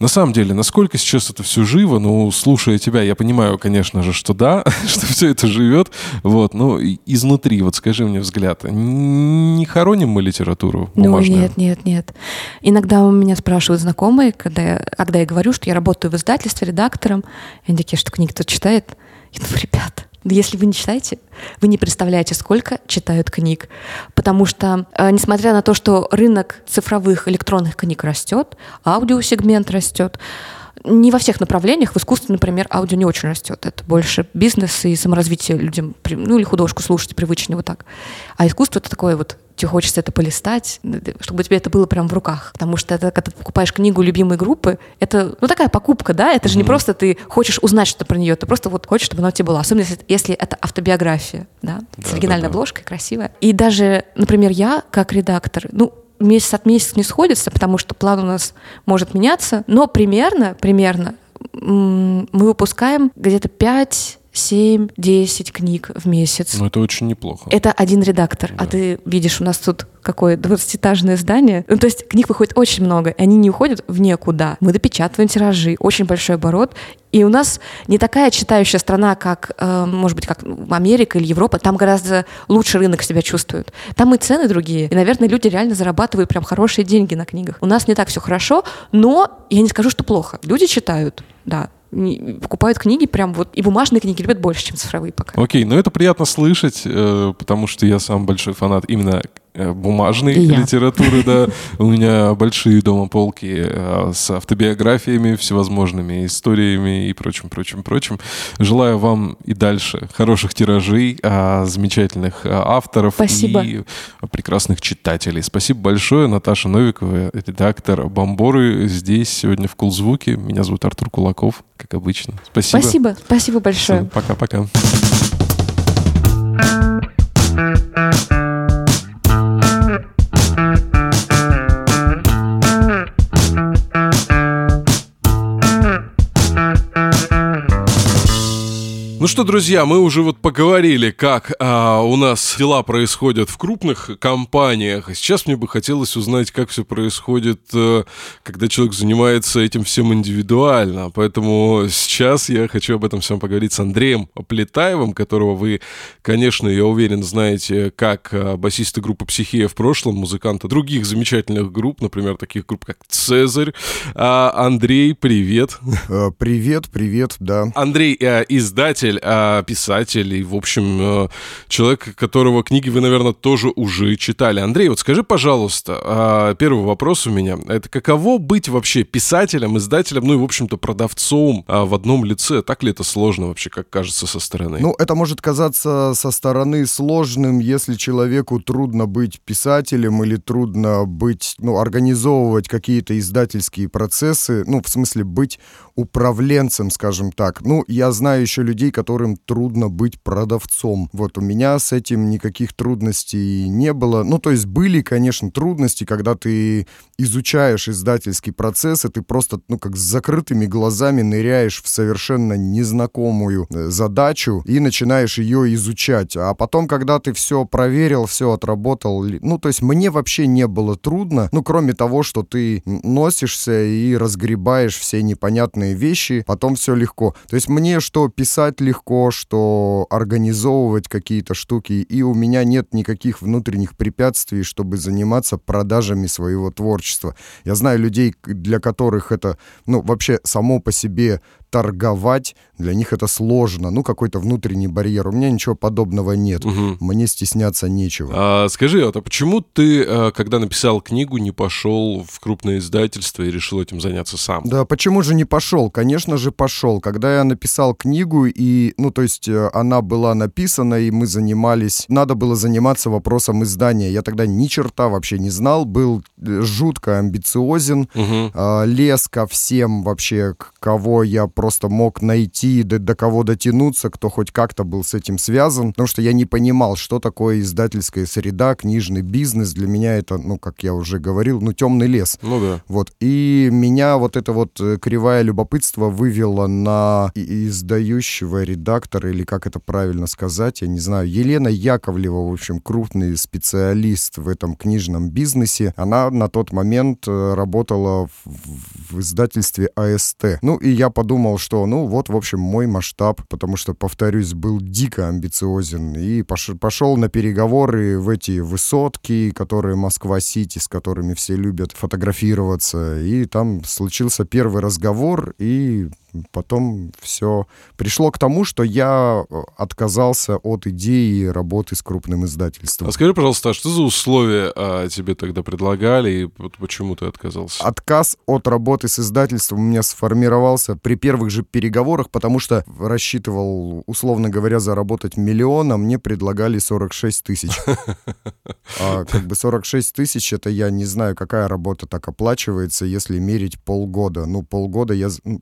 На самом деле, насколько сейчас это все живо, ну, слушая тебя, я понимаю, конечно же, что да, что все это живет, вот, но и- изнутри, вот скажи мне взгляд, не хороним мы литературу Ну, бумажную? нет, нет, нет. Иногда у меня спрашивают знакомые, когда я, когда я говорю, что я работаю в издательстве редактором, они такие, что книги кто читает? Я думаю, ребята, да если вы не читаете, вы не представляете, сколько читают книг. Потому что, э, несмотря на то, что рынок цифровых электронных книг растет, аудиосегмент растет, не во всех направлениях. В искусстве, например, аудио не очень растет. Это больше бизнес и саморазвитие людям, ну или художку слушать привычнее вот так. А искусство это такое вот тебе хочется это полистать, чтобы тебе это было прям в руках. Потому что это, когда ты покупаешь книгу любимой группы, это ну такая покупка, да, это же не просто ты хочешь узнать что-то про нее, ты просто вот хочешь, чтобы она у тебя была. Особенно если, если это автобиография, да, с Да, оригинальной да, да. обложкой, красивая. И даже, например, я как редактор, ну, месяц от месяца не сходится, потому что план у нас может меняться, но примерно, примерно мы выпускаем где-то 5, 7, 10 книг в месяц. Ну, это очень неплохо. Это один редактор. А ты видишь, у нас тут какое 20-этажное здание. Ну, то есть книг выходит очень много, и они не уходят в никуда. Мы допечатываем тиражи, очень большой оборот. И у нас не такая читающая страна, как, э, может быть, как Америка или Европа. Там гораздо лучше рынок себя чувствует. Там и цены другие. И, наверное, люди реально зарабатывают прям хорошие деньги на книгах. У нас не так все хорошо, но я не скажу, что плохо. Люди читают, да. Покупают книги прям вот. И бумажные книги любят больше, чем цифровые пока. Окей, ну это приятно слышать, э, потому что я сам большой фанат именно бумажной И я. литературы, да. У меня большие дома полки э, с автобиографиями, всевозможными историями и прочим, прочим, прочим. Желаю вам и дальше хороших тиражей, а, замечательных а, авторов Спасибо. и прекрасных читателей. Спасибо большое, Наташа Новикова, редактор Бомборы, здесь сегодня в Кулзвуке. Меня зовут Артур Кулаков, как обычно. Спасибо. Спасибо, спасибо большое. Пока-пока. Что, друзья, мы уже вот поговорили, как а, у нас дела происходят в крупных компаниях. А Сейчас мне бы хотелось узнать, как все происходит, э, когда человек занимается этим всем индивидуально. Поэтому сейчас я хочу об этом всем поговорить с Андреем Плетаевым, которого вы, конечно, я уверен, знаете, как а, басиста группы «Психея» в прошлом, музыканта других замечательных групп, например, таких групп, как «Цезарь». А, Андрей, привет. Э, Привет, привет, да. Андрей э, издатель, э, писатель и, в общем, э, человек, которого книги вы, наверное, тоже уже читали. Андрей, вот скажи, пожалуйста, э, первый вопрос у меня. Это каково быть вообще писателем, издателем, ну и, в общем-то, продавцом э, в одном лице? Так ли это сложно вообще, как кажется со стороны? Ну, это может казаться со стороны сложным, если человеку трудно быть писателем или трудно быть, ну, организовывать какие-то издательские процессы, ну, в смысле быть управленцем, скажем так. Ну, я знаю еще людей, которым трудно быть продавцом. Вот у меня с этим никаких трудностей не было. Ну, то есть были, конечно, трудности, когда ты изучаешь издательский процесс, и ты просто, ну, как с закрытыми глазами ныряешь в совершенно незнакомую э, задачу и начинаешь ее изучать. А потом, когда ты все проверил, все отработал, ну, то есть мне вообще не было трудно, ну, кроме того, что ты носишься и разгребаешь все непонятные вещи, потом все легко. То есть мне что писать легко, что организовывать какие-то штуки, и у меня нет никаких внутренних препятствий, чтобы заниматься продажами своего творчества. Я знаю людей, для которых это, ну, вообще само по себе торговать, для них это сложно, ну, какой-то внутренний барьер. У меня ничего подобного нет. Мгм. Мне стесняться нечего. А, скажи, вот, а почему ты, э, когда написал книгу, не пошел в крупное издательство и решил этим заняться сам? Да, почему же не пошел? Конечно же пошел. Когда я написал книгу, и, ну, то есть э, она была написана, и мы занимались, надо было заниматься вопросом издания. Я тогда ни черта вообще не знал, был э, жутко амбициозен, а, лез ко всем вообще, кого я просто мог найти, до, до кого дотянуться, кто хоть как-то был с этим связан, потому что я не понимал, что такое издательская среда, книжный бизнес. Для меня это, ну, как я уже говорил, ну, темный лес. Ну да. Вот. И меня вот это вот э, кривая любопытство вывело на издающего редактора, или как это правильно сказать, я не знаю, Елена Яковлева, в общем, крупный специалист в этом книжном бизнесе. Она на тот момент э, работала в, в издательстве АСТ. Ну, и я подумал, что, ну, вот, в общем, мой масштаб, потому что, повторюсь, был дико амбициозен. И пош- пошел на переговоры в эти высотки, которые Москва-Сити, с которыми все любят фотографироваться. И там случился первый разговор, и потом все пришло к тому, что я э, отказался от идеи работы с крупным издательством. А скажи, пожалуйста, а что за условия а, тебе тогда предлагали и вот почему ты отказался? Отказ от работы с издательством у меня сформировался при первых же переговорах, потому что рассчитывал, условно говоря, заработать миллион, а мне предлагали 46 тысяч. А как бы 46 тысяч, это я не знаю, какая работа так оплачивается, если мерить полгода. Ну, полгода я з- ну,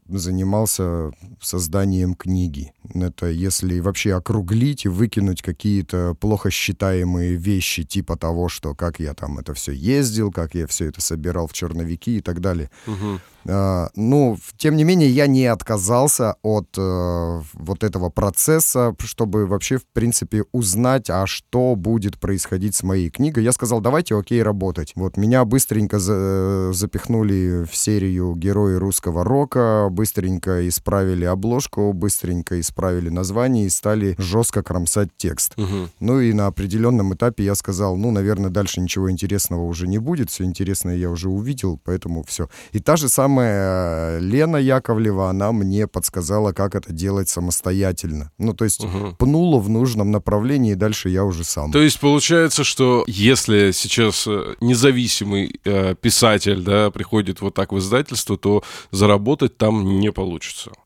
занимался созданием книги. Это если вообще округлить и выкинуть какие-то плохо считаемые вещи, типа того, что как я там это все ездил, как я все это собирал в черновики и так далее. Мгм. А, ну, тем не менее, я не отказался от э, вот этого процесса, чтобы вообще, в принципе, узнать, а что будет происходить с моей книгой. Я сказал, давайте, окей, работать. Вот меня быстренько за- запихнули в серию «Герои русского рока», быстренько исправили обложку, быстренько исправили название и стали жестко кромсать текст. Мгм. Ну и на определенном этапе я сказал, ну, наверное, дальше ничего интересного уже не будет, все интересное я уже увидел, поэтому все. И та же самая э, Лена Яковлева, она мне подсказала, как это делать самостоятельно. Ну, то есть Мгм. пнула в нужном направлении, и дальше я уже сам. То есть получается, что если сейчас э, независимый э, писатель, да, приходит вот так в издательство, то заработать там не получится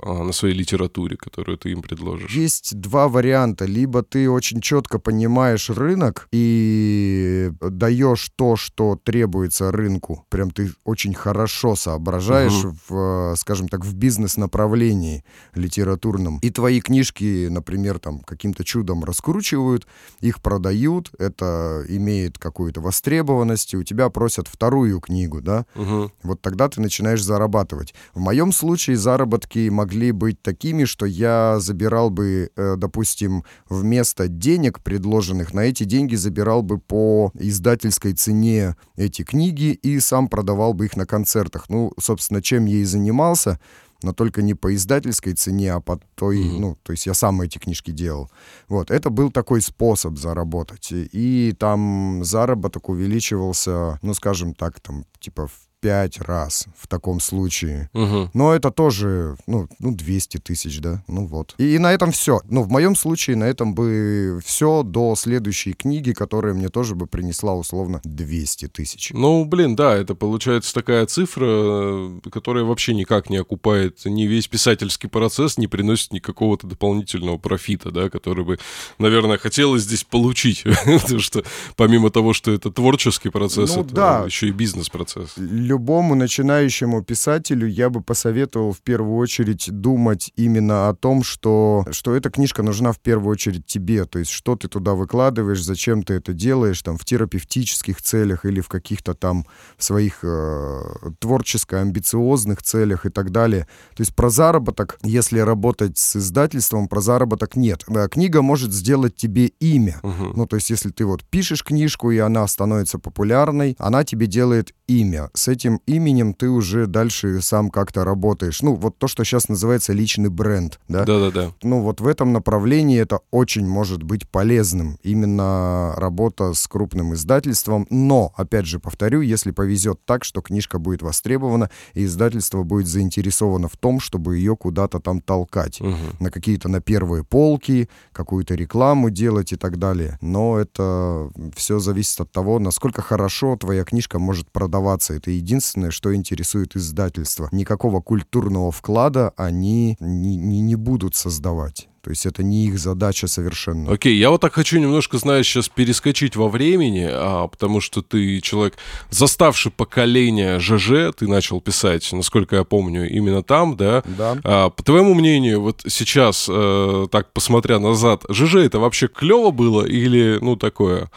а, на своей литературе, которую ты им предложишь. Есть два варианта. Либо ты очень четко понимаешь рынок и даешь то, что требуется рынку. Прям ты очень хорошо соображаешь Мгм. в, э, скажем так, в бизнес-направлении литературном. И твои книжки, например, там каким-то чудом раскручивают, их продают, это имеет какую-то востребованность, и у тебя просят вторую книгу, да? Мгм. Вот тогда ты начинаешь зарабатывать. В моем случае заработки могли быть такими, что я забирал бы, э, допустим, вместо денег предложенных, на эти деньги забирал бы по издательской цене эти книги и сам продавал бы их на концертах. Ну, собственно, чем я и занимался, но только не по издательской цене, а по той, Мгм. ну, то есть я сам эти книжки делал. Вот, это был такой способ заработать. И там заработок увеличивался, ну, скажем так, там, типа в пять раз в таком случае. Мгм. Но это тоже, ну, ну 200 тысяч, да, ну вот. И, и на этом все. Ну, в моем случае на этом бы все до следующей книги, которая мне тоже бы принесла условно 200 тысяч. Ну, блин, да, это получается такая цифра, которая вообще никак не окупает ни весь писательский процесс, не приносит никакого-то дополнительного профита, да, который бы, наверное, хотелось здесь получить. Потому что помимо того, что это творческий процесс, Ну, это еще и бизнес-процесс. Любому начинающему писателю я бы посоветовал в первую очередь думать именно о том, что, что эта книжка нужна в первую очередь тебе. То есть, что ты туда выкладываешь, зачем ты это делаешь, там, в терапевтических целях или в каких-то там своих э, творческо-амбициозных целях и так далее. То есть, про заработок, если работать с издательством, про заработок нет. Да, книга может сделать тебе имя. Мгм. Ну, то есть, если ты вот пишешь книжку, и она становится популярной, она тебе делает имя. С этим этим именем ты уже дальше сам как-то работаешь. Ну, вот то, что сейчас называется личный бренд, да? Да-да-да. Ну, вот в этом направлении это очень может быть полезным. Именно работа с крупным издательством. Но, опять же, повторю, если повезет так, что книжка будет востребована, и издательство будет заинтересовано в том, чтобы ее куда-то там толкать. Угу. На какие-то на первые полки, какую-то рекламу делать и так далее. Но это все зависит от того, насколько хорошо твоя книжка может продаваться. Это единственное, что интересует издательство. Никакого культурного вклада они не, не, не будут создавать. То есть это не их задача совершенно. Окей, я вот так хочу немножко, знаешь, сейчас перескочить во времени, а, потому что ты человек, заставший поколение ЖЖ, ты начал писать, насколько я помню, именно там, да? Да. А, по твоему мнению, вот сейчас, э, так посмотря назад, ЖЖ это вообще клево было или, ну, такое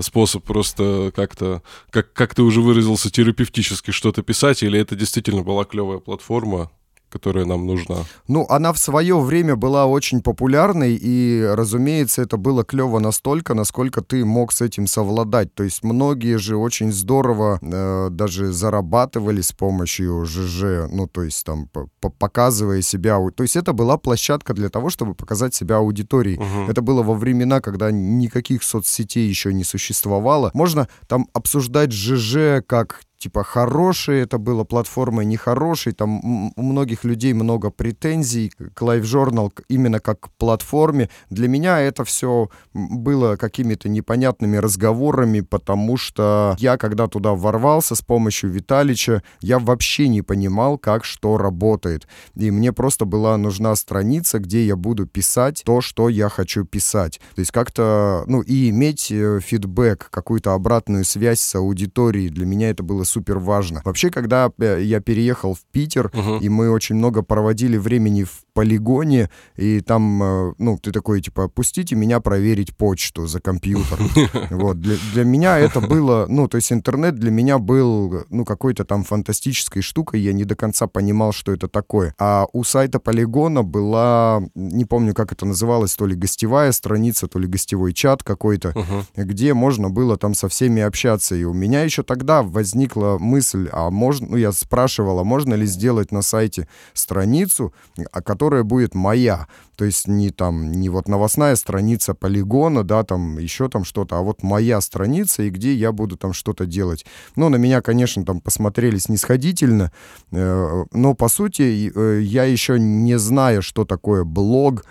способ просто как-то, как, как ты уже выразился, терапевтически что-то писать, или это действительно была клевая платформа? Которая нам нужна? Ну, она в свое время была очень популярной, и, разумеется, это было клево настолько, насколько ты мог с этим совладать. То есть многие же очень здорово э, даже зарабатывали с помощью ЖЖ, ну, то есть там показывая себя. То есть это была площадка для того, чтобы показать себя аудитории. Угу. Это было во времена, когда никаких соцсетей еще не существовало. Можно там обсуждать ЖЖ как типа хорошие это было платформой, нехорошей. Там у многих людей много претензий к Live Journal именно как к платформе. Для меня это все было какими-то непонятными разговорами, потому что я, когда туда ворвался с помощью Виталича, я вообще не понимал, как что работает. И мне просто была нужна страница, где я буду писать то, что я хочу писать. То есть как-то, ну, и иметь э, фидбэк, какую-то обратную связь с аудиторией. Для меня это было супер важно. Вообще, когда э, я переехал в Питер, Мгм. и мы очень много проводили времени в полигоне, и там, э, ну, ты такой, типа, пустите меня проверить почту за компьютер. Вот, для, для меня это было, ну, то есть интернет для меня был, ну, какой-то там фантастической штукой, я не до конца понимал, что это такое. А у сайта Полигона была, не помню, как это называлось, то ли гостевая страница, то ли гостевой чат какой-то, где можно было там со всеми общаться. И у меня еще тогда возникла мысль, а можно, ну, я спрашивал, а можно ли сделать на сайте страницу, а которая будет моя. То есть не там, не вот новостная страница полигона, да, там еще там что-то, а вот моя страница, и где я буду там что-то делать. Ну, на меня, конечно, там посмотрели снисходительно, э, но, по сути, э, я еще не зная, что такое блог,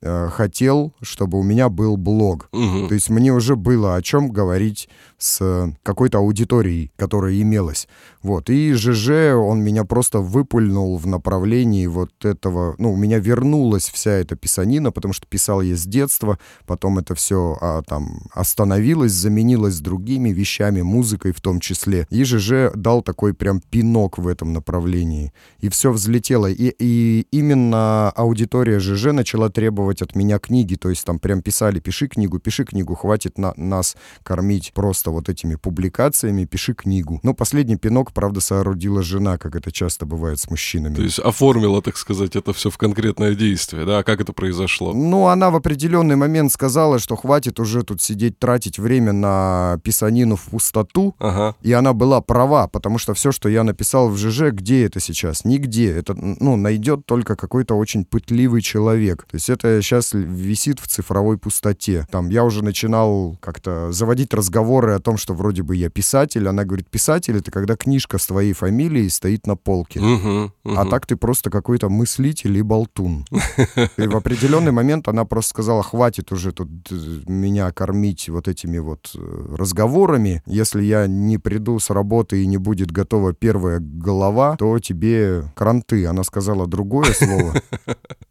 э, хотел, чтобы у меня был блог. Мгм. То есть мне уже было о чем говорить с какой-то аудиторией, которая имелась. Вот. И ЖЖ, он меня просто выпульнул в направлении вот этого... Ну, у меня вернулась вся эта писанина, потому что писал я с детства, потом это все а, там остановилось, заменилось другими вещами, музыкой в том числе. И ЖЖ дал такой прям пинок в этом направлении. И все взлетело. И, и именно аудитория ЖЖ начала требовать от меня книги. То есть там прям писали, пиши книгу, пиши книгу, хватит на, нас кормить просто вот этими публикациями, пиши книгу. Но последний пинок, правда, соорудила жена, как это часто бывает с мужчинами. То есть оформила, так сказать, это все в конкретное действие, да? А как это произошло? Ну, она в определенный момент сказала, что хватит уже тут сидеть, тратить время на писанину в пустоту. Ага. И она была права, потому что все, что я написал в ЖЖ, где это сейчас? Нигде. Это, ну, найдет только какой-то очень пытливый человек. То есть это сейчас висит в цифровой пустоте. Там я уже начинал как-то заводить разговоры о том, что вроде бы я писатель. Она говорит, писатель — это когда книжка с твоей фамилией стоит на полке. Мгм, А мгм. так ты просто какой-то мыслитель и болтун. И в определенный момент она просто сказала, хватит уже тут э, меня кормить вот этими вот э, разговорами. Если я не приду с работы и не будет готова первая голова, то тебе кранты. Она сказала другое слово.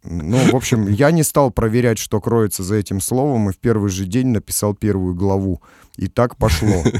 Ну, в общем, я не стал проверять, что кроется за этим словом, и в первый же день написал первую главу. И так пошло.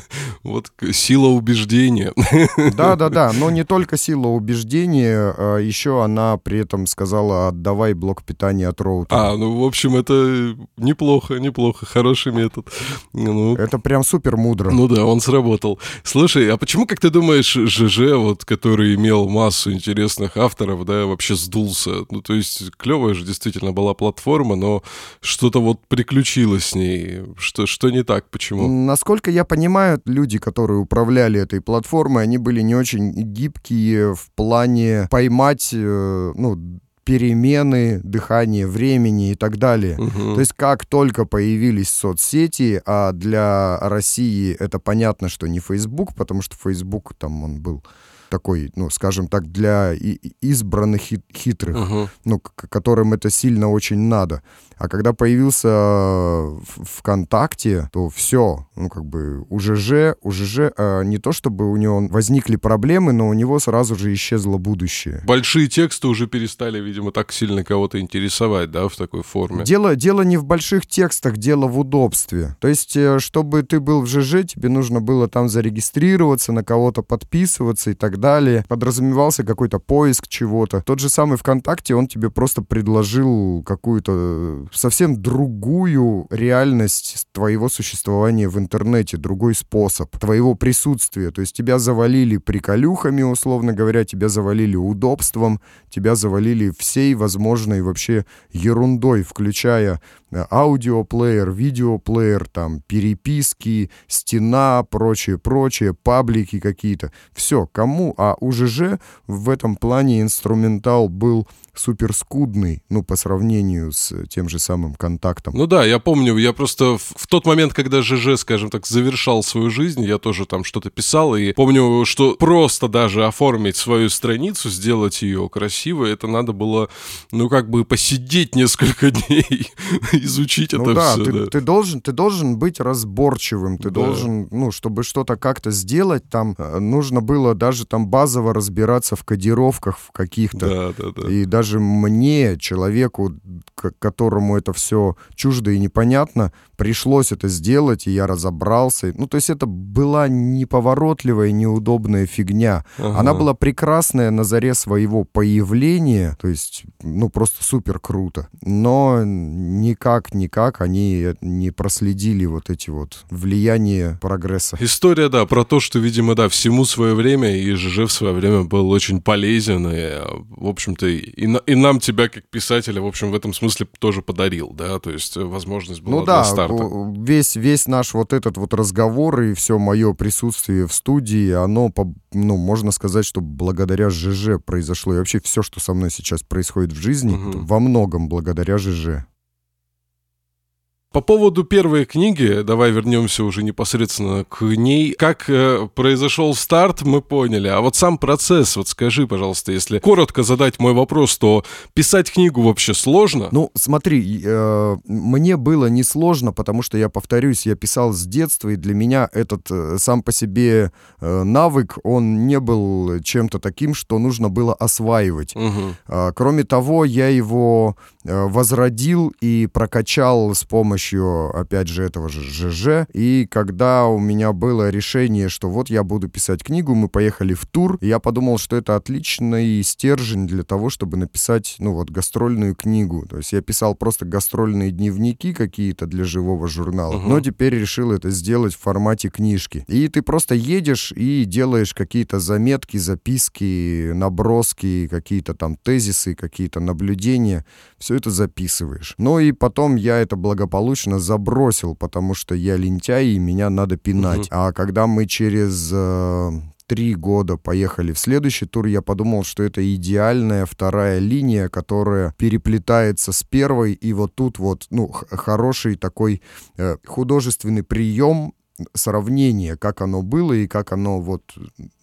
Вот сила убеждения. Да, да, да. Но не только сила убеждения, а еще она при этом сказала: отдавай блок питания от роутера. А, ну, в общем, это неплохо, неплохо, хороший метод. Ну, Это прям супер мудро. Ну да, он сработал. Слушай, а почему, как ты думаешь, ЖЖ, вот, который имел массу интересных авторов, да, вообще сдулся? Ну, то есть, клевая же действительно была платформа, но что-то вот приключилось с ней. Что, что не так? Почему? Насколько я понимаю, люди, которые управляли этой платформой, они были не очень гибкие в плане поймать, э, ну, перемены дыхания времени и так далее. Мгм. То есть как только появились соцсети, а для России это понятно, что не Facebook, потому что Facebook там он был такой, ну, скажем так, для избранных хит- хитрых, Мгм. ну, которым это сильно очень надо. А когда появился э, ВКонтакте, то все, ну, как бы у ЖЖ, у ЖЖ э, не то чтобы у него возникли проблемы, но у него сразу же исчезло будущее. Большие тексты уже перестали, видимо, так сильно кого-то интересовать, да, в такой форме. Дело, дело не в больших текстах, дело в удобстве. То есть, э, чтобы ты был в ЖЖ, тебе нужно было там зарегистрироваться, на кого-то подписываться и так далее. Подразумевался какой-то поиск чего-то. Тот же самый ВКонтакте, он тебе просто предложил какую-то э, совсем другую реальность твоего существования в интернете, другой способ твоего присутствия. То есть тебя завалили приколюхами, условно говоря, тебя завалили удобством, тебя завалили всей возможной вообще ерундой, включая аудиоплеер, видеоплеер, там, переписки, стена, прочее, прочее, паблики какие-то. Все, кому? А у ЖЖ в этом плане инструментал был супер скудный, ну, по сравнению с тем же самым контактом. Ну да, я помню, я просто в, в тот момент, когда ЖЖ, скажем так, завершал свою жизнь, я тоже там что-то писал, и помню, что просто даже оформить свою страницу, сделать ее красивой, это надо было, ну, как бы посидеть несколько дней, изучить Ну это да, все, ты, да. ты должен, ты должен быть разборчивым, ты Да. должен, ну, чтобы что-то как-то сделать, там э, нужно было даже там базово разбираться в кодировках в каких-то. Да, да, да. И даже мне, человеку, которому это все чуждо и непонятно, пришлось это сделать, и я разобрался. Ну, то есть это была неповоротливая, неудобная фигня. Она Ага. была прекрасная на заре своего появления, то есть, ну, просто супер круто. Но никак, никак они не проследили вот эти вот влияния прогресса. История, да, про то, что, видимо, да, всему свое время, и ЖЖ в свое время был очень полезен, и, э, в общем-то, и, на- и нам тебя, как писателя, в общем, в этом смысле тоже подарил, да, то есть э, возможность была Ну да, для старта. весь, весь наш вот этот вот разговор и все мое присутствие в студии, оно, ну, можно сказать, что благодаря ЖЖ произошло. И вообще все, что со мной сейчас происходит в жизни, это во многом благодаря ЖЖ. По поводу первой книги, давай вернемся уже непосредственно к ней. Как э, произошел старт, мы поняли. А вот сам процесс, вот скажи, пожалуйста, если коротко задать мой вопрос, то писать книгу вообще сложно? Ну, смотри, э, мне было несложно, потому что, я повторюсь, я писал с детства, и для меня этот э, сам по себе э, навык, он не был чем-то таким, что нужно было осваивать. Мгм. А, Кроме того, я его э, возродил и прокачал с помощью, опять же, этого же ЖЖ. И когда у меня было решение, что вот я буду писать книгу, мы поехали в тур, я подумал, что это отличный стержень для того, чтобы написать, ну вот, гастрольную книгу. То есть я писал просто гастрольные дневники какие-то для живого журнала, Мгм. но теперь решил это сделать в формате книжки. И ты просто едешь и делаешь какие-то заметки, записки, наброски, какие-то там тезисы, какие-то наблюдения. Все это записываешь. Ну и потом я это благополучно забросил, потому что я лентяй, и меня надо пинать. А когда мы через э, три года поехали в следующий тур, я подумал, что это идеальная вторая линия, которая переплетается с первой, и вот тут вот, ну, хороший такой э, художественный прием сравнение, как оно было и как оно вот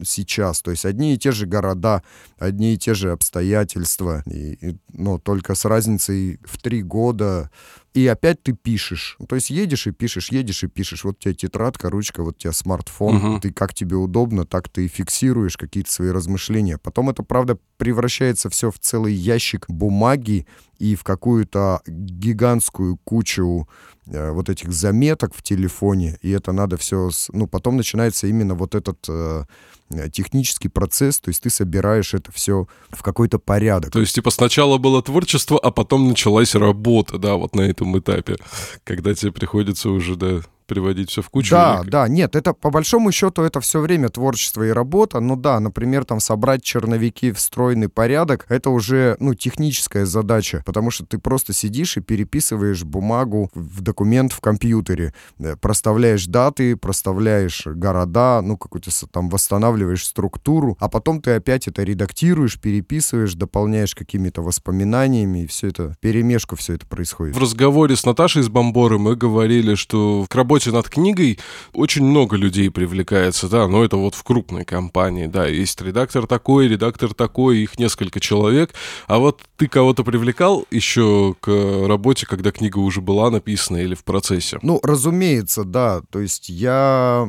сейчас. То есть одни и те же города, одни и те же обстоятельства, и, и, но только с разницей в три года. И опять ты пишешь. То есть едешь и пишешь, едешь и пишешь. Вот у тебя тетрадка, ручка, вот у тебя смартфон. Мгм. Ты как тебе удобно, так ты и фиксируешь какие-то свои размышления. Потом это, правда, превращается все в целый ящик бумаги и в какую-то гигантскую кучу э, вот этих заметок в телефоне, и это надо все... Ну, потом начинается именно вот этот э, э, технический процесс, то есть ты собираешь это все в какой-то порядок. То есть, типа, сначала было творчество, а потом началась работа, да, вот на этом этапе, когда тебе приходится уже, да, приводить все в кучу? Да, или... да, нет, это по большому счету это все время творчество и работа. Ну да, например, там собрать черновики в стройный порядок, это уже, ну, техническая задача, потому что ты просто сидишь и переписываешь бумагу в документ в компьютере, э, проставляешь даты, проставляешь города, ну, какую-то там восстанавливаешь структуру, а потом ты опять это редактируешь, переписываешь, дополняешь какими-то воспоминаниями, и все это, перемешку все это происходит. В разговоре с Наташей из Бомборы мы говорили, что к работе над книгой очень много людей привлекается, да, но это вот в крупной компании, да, есть редактор такой, редактор такой, их несколько человек, а вот ты кого-то привлекал еще к работе, когда книга уже была написана или в процессе? Ну, разумеется, да, то есть я,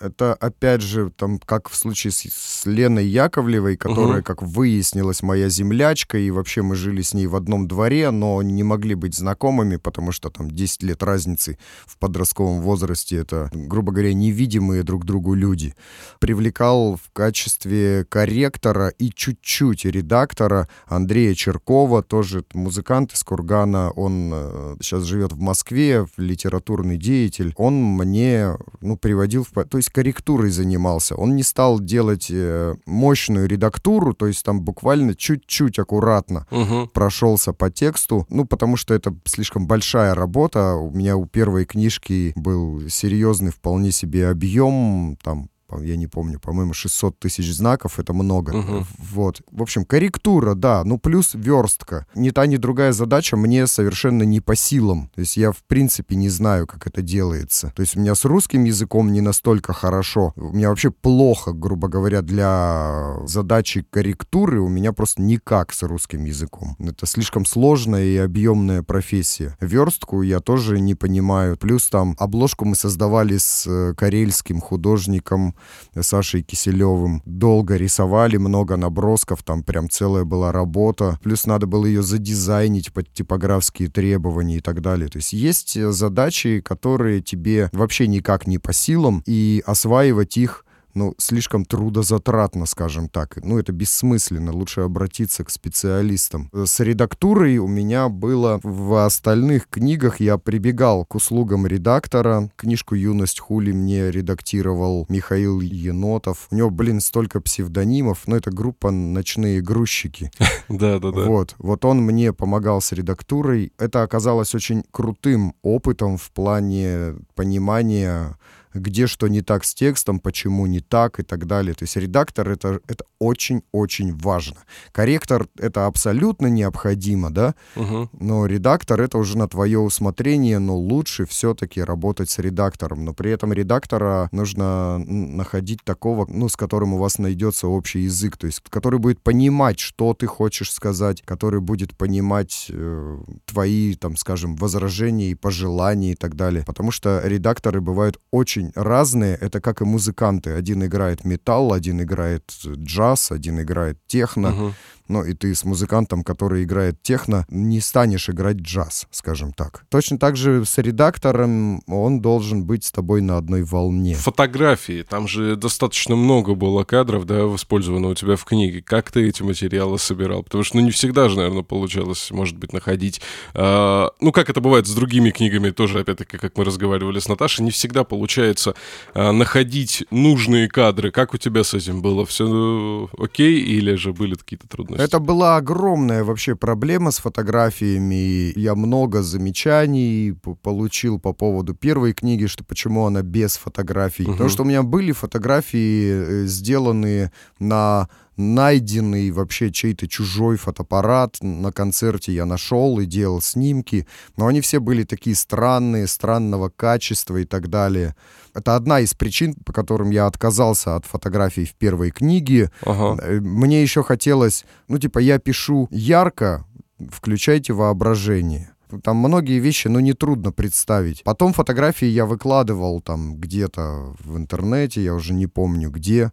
это опять же, там, как в случае с, с Леной Яковлевой, которая, угу. как выяснилось, моя землячка, и вообще мы жили с ней в одном дворе, но не могли быть знакомыми, потому что там 10 лет разницы в подростковом возрасте, это, грубо говоря, невидимые друг другу люди. Привлекал в качестве корректора и чуть-чуть редактора Андрея Черкова, тоже музыкант из Кургана, он э, сейчас живет в Москве, литературный деятель. Он мне, ну, приводил, в... то есть корректурой занимался. Он не стал делать э, мощную редактуру, то есть там буквально чуть-чуть аккуратно угу. прошелся по тексту, ну, потому что это слишком большая работа. У меня у первой книжки был серьезный вполне себе объем, там я не помню, по-моему, 600 тысяч знаков, это много. Угу. Вот. В общем, корректура, да, ну плюс верстка. Ни та, ни другая задача мне совершенно не по силам. То есть я, в принципе, не знаю, как это делается. То есть у меня с русским языком не настолько хорошо. У меня вообще плохо, грубо говоря, для задачи корректуры у меня просто никак с русским языком. Это слишком сложная и объемная профессия. Верстку я тоже не понимаю. Плюс там обложку мы создавали с э, карельским художником Сашей Киселевым. Долго рисовали, много набросков, там прям целая была работа. Плюс надо было ее задизайнить под типографские требования и так далее. То есть есть задачи, которые тебе вообще никак не по силам, и осваивать их ну, слишком трудозатратно, скажем так. Ну, это бессмысленно, лучше обратиться к специалистам. С редактурой у меня было в остальных книгах, я прибегал к услугам редактора. Книжку «Юность Хули» мне редактировал Михаил Енотов. У него, блин, столько псевдонимов, но это группа «Ночные грузчики». Да-да-да. Вот, вот он мне помогал с редактурой. Это оказалось очень крутым опытом в плане понимания где что не так с текстом, почему не так и так далее. То есть редактор это, это очень-очень важно. Корректор это абсолютно необходимо, да, угу. но редактор это уже на твое усмотрение, но лучше все-таки работать с редактором. Но при этом редактора нужно находить такого, ну, с которым у вас найдется общий язык, то есть который будет понимать, что ты хочешь сказать, который будет понимать э, твои, там, скажем, возражения и пожелания и так далее. Потому что редакторы бывают очень очень разные. Это как и музыканты. Один играет металл, один играет джаз, один играет техно. Uh-huh. Ну, и ты с музыкантом, который играет техно, не станешь играть джаз, скажем так. Точно так же с редактором он должен быть с тобой на одной волне. Фотографии. Там же достаточно много было кадров, да, использовано у тебя в книге. Как ты эти материалы собирал? Потому что, ну, не всегда же, наверное, получалось, может быть, находить... Э, ну, как это бывает с другими книгами, тоже, опять-таки, как мы разговаривали с Наташей, не всегда получается э, находить нужные кадры. Как у тебя с этим было? Все окей или же были какие-то трудности? Это была огромная вообще проблема с фотографиями. Я много замечаний получил по поводу первой книги, что почему она без фотографий. Угу. Потому что у меня были фотографии, э, сделанные на найденный вообще чей-то чужой фотоаппарат на концерте я нашел и делал снимки, но они все были такие странные, странного качества и так далее. Это одна из причин, по которым я отказался от фотографий в первой книге. Ага. Э, мне еще хотелось, ну типа я пишу ярко, включайте воображение там многие вещи, ну, нетрудно представить. Потом фотографии я выкладывал там где-то в интернете, я уже не помню где.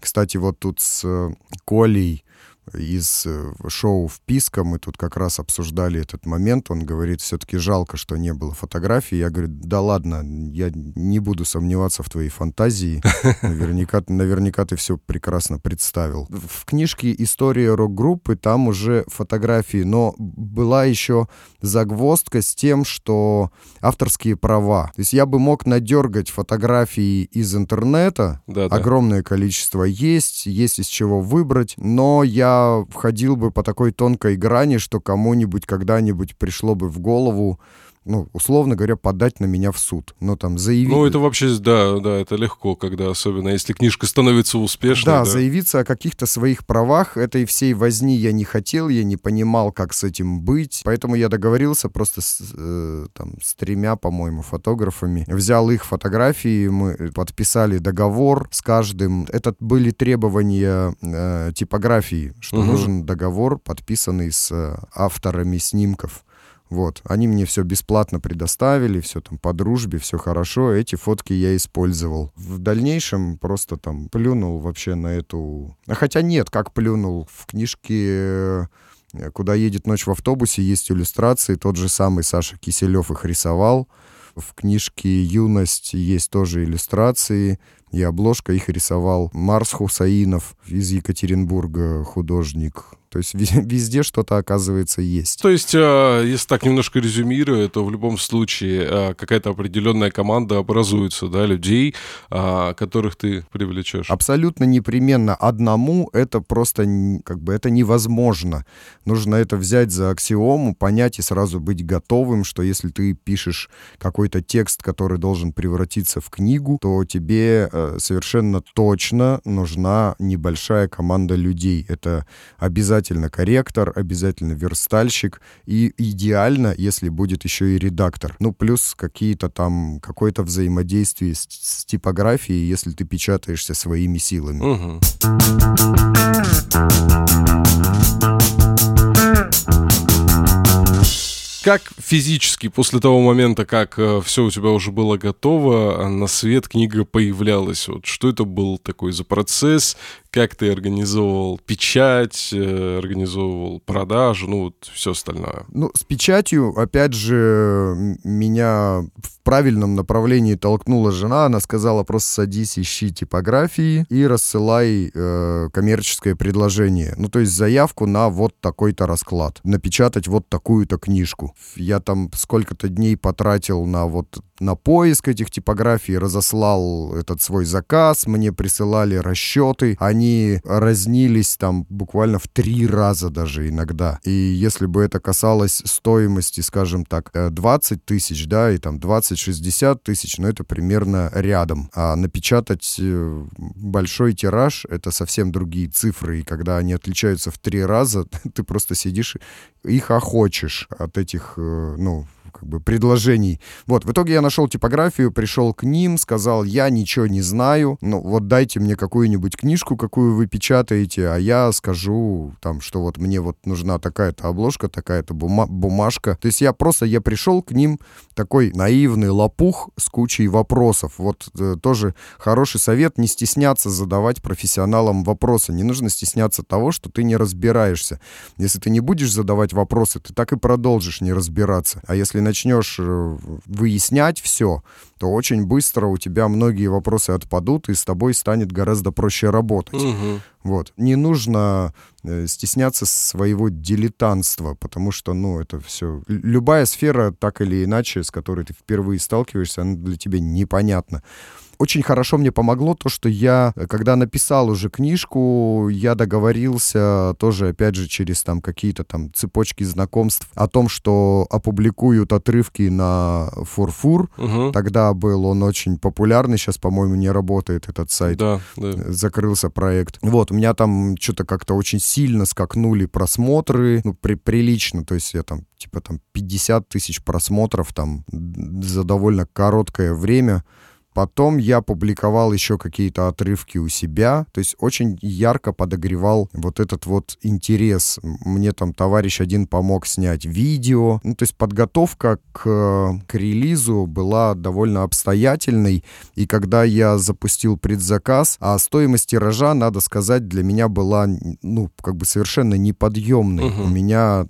Кстати, вот тут с э, Колей из э, шоу «Вписка». Мы тут как раз обсуждали этот момент. Он говорит, все-таки жалко, что не было фотографий. Я говорю, да ладно, я не буду сомневаться в твоей фантазии. Наверняка, наверняка ты все прекрасно представил. В книжке «История рок-группы» там уже фотографии, но была еще загвоздка с тем, что авторские права. То есть я бы мог надергать фотографии из интернета, да, огромное количество есть, есть из чего выбрать, но я входил бы по такой тонкой грани, что кому-нибудь когда-нибудь пришло бы в голову ну, условно говоря, подать на меня в суд. Ну, там, заявить... Ну, это вообще, да, да, это легко, когда, особенно если книжка становится успешной. Да, да. заявиться о каких-то своих правах, этой всей возни я не хотел, я не понимал, как с этим быть, поэтому я договорился просто с, э, там, с тремя, по-моему, фотографами. Взял их фотографии, мы подписали договор с каждым. Это были требования э, типографии, что угу. нужен договор, подписанный с э, авторами снимков. Вот, они мне все бесплатно предоставили, все там по дружбе, все хорошо, эти фотки я использовал. В дальнейшем просто там плюнул вообще на эту... А хотя нет, как плюнул, в книжке э, «Куда едет ночь в автобусе» есть иллюстрации, тот же самый Саша Киселев их рисовал. В книжке «Юность» есть тоже иллюстрации, и обложка их рисовал Марс Хусаинов из Екатеринбурга, художник. То есть везде что-то, оказывается, есть. То есть, а, если так немножко резюмируя, то в любом случае а, какая-то определенная команда образуется, да, людей, а, которых ты привлечешь. Абсолютно непременно одному это просто как бы это невозможно. Нужно это взять за аксиому, понять и сразу быть готовым, что если ты пишешь какой-то текст, который должен превратиться в книгу, то тебе э, совершенно точно нужна небольшая команда людей. Это обязательно обязательно корректор, обязательно верстальщик и идеально, если будет еще и редактор. Ну, плюс какие-то там, какое-то взаимодействие с, с типографией, если ты печатаешься своими силами. Как физически после того момента, как э, все у тебя уже было готово, на свет книга появлялась? Вот что это был такой за процесс? Как ты организовывал печать, э, организовывал продажу, ну, вот все остальное. Ну, с печатью, опять же, меня в правильном направлении толкнула жена. Она сказала, просто садись, ищи типографии и рассылай э, коммерческое предложение. Ну, то есть заявку на вот такой-то расклад. Напечатать вот такую-то книжку. Я там сколько-то дней потратил на вот на поиск этих типографий, разослал этот свой заказ, мне присылали расчеты, они разнились там буквально в три раза даже иногда. И если бы это касалось стоимости, скажем так, 20 э, тысяч, да, и там 20-60 тысяч, ну это примерно рядом. А напечатать э, большой тираж — это совсем другие цифры, и когда они отличаются в три раза, ты просто сидишь, их охочешь от этих, э, ну, как бы предложений. Вот, в итоге я нашел типографию, пришел к ним, сказал, я ничего не знаю, ну вот дайте мне какую-нибудь книжку, какую вы печатаете, а я скажу там, что вот мне вот нужна такая-то обложка, такая-то бума- бумажка. То есть я просто, я пришел к ним такой наивный лопух с кучей вопросов. Вот э, тоже хороший совет, не стесняться задавать профессионалам вопросы. Не нужно стесняться того, что ты не разбираешься. Если ты не будешь задавать вопросы, ты так и продолжишь не разбираться. А если начнешь э, выяснять все, то очень быстро у тебя многие вопросы отпадут, и с тобой станет гораздо проще работать. Угу. Вот. Не нужно э, стесняться своего дилетантства, потому что, ну, это все... Любая сфера, так или иначе, с которой ты впервые сталкиваешься, она для тебя непонятна. Очень хорошо мне помогло то, что я, когда написал уже книжку, я договорился тоже, опять же, через там какие-то там цепочки знакомств о том, что опубликуют отрывки на Фурфур. Угу. Тогда был он очень популярный, сейчас, по-моему, не работает этот сайт. Да, да. Закрылся проект. Вот, у меня там что-то как-то очень сильно скакнули просмотры, ну, при, прилично, то есть я там типа там 50 тысяч просмотров там за довольно короткое время Потом я публиковал еще какие-то отрывки у себя, то есть очень ярко подогревал вот этот вот интерес. Мне там товарищ один помог снять видео. Ну, то есть подготовка к, к релизу была довольно обстоятельной. И когда я запустил предзаказ, а стоимость тиража, надо сказать, для меня была, ну, как бы совершенно неподъемной. Угу. У меня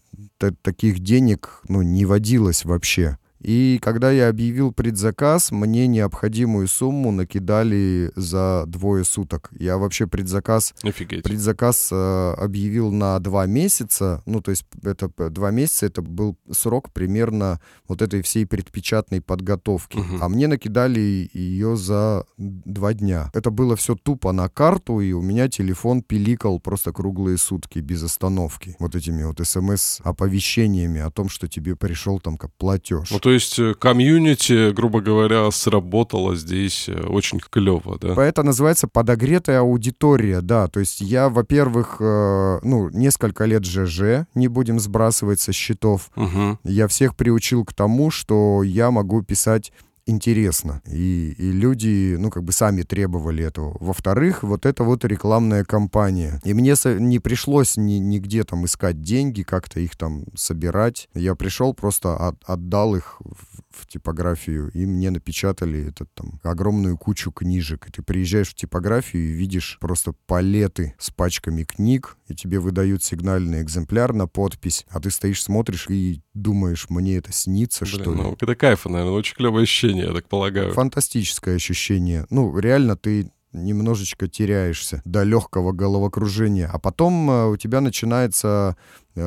таких денег, ну, не водилось вообще. И когда я объявил предзаказ, мне необходимую сумму накидали за двое суток. Я вообще предзаказ, Офигеть. предзаказ э, объявил на два месяца. Ну, то есть это два месяца, это был срок примерно вот этой всей предпечатной подготовки. Угу. А мне накидали ее за два дня. Это было все тупо на карту, и у меня телефон пиликал просто круглые сутки без остановки. Вот этими вот смс-оповещениями о том, что тебе пришел там как платеж. Ну, то есть э, комьюнити, грубо говоря, сработало здесь э, очень клево, да? Это называется подогретая аудитория, да. То есть я, во-первых, э, ну, несколько лет ЖЖ, не будем сбрасывать со счетов. Угу. Я всех приучил к тому, что я могу писать интересно. И, и люди, ну, как бы сами требовали этого. Во-вторых, вот это вот рекламная кампания. И мне не пришлось ни, нигде там искать деньги, как-то их там собирать. Я пришел, просто от, отдал их в, в типографию, и мне напечатали этот там огромную кучу книжек. И ты приезжаешь в типографию и видишь просто палеты с пачками книг, и тебе выдают сигнальный экземпляр на подпись, а ты стоишь, смотришь и думаешь, мне это снится, Блин, что ли? Ну, это кайфа, наверное, очень клевое ощущение, я так полагаю. Фантастическое ощущение. Ну, реально ты немножечко теряешься до легкого головокружения. А потом э, у тебя начинается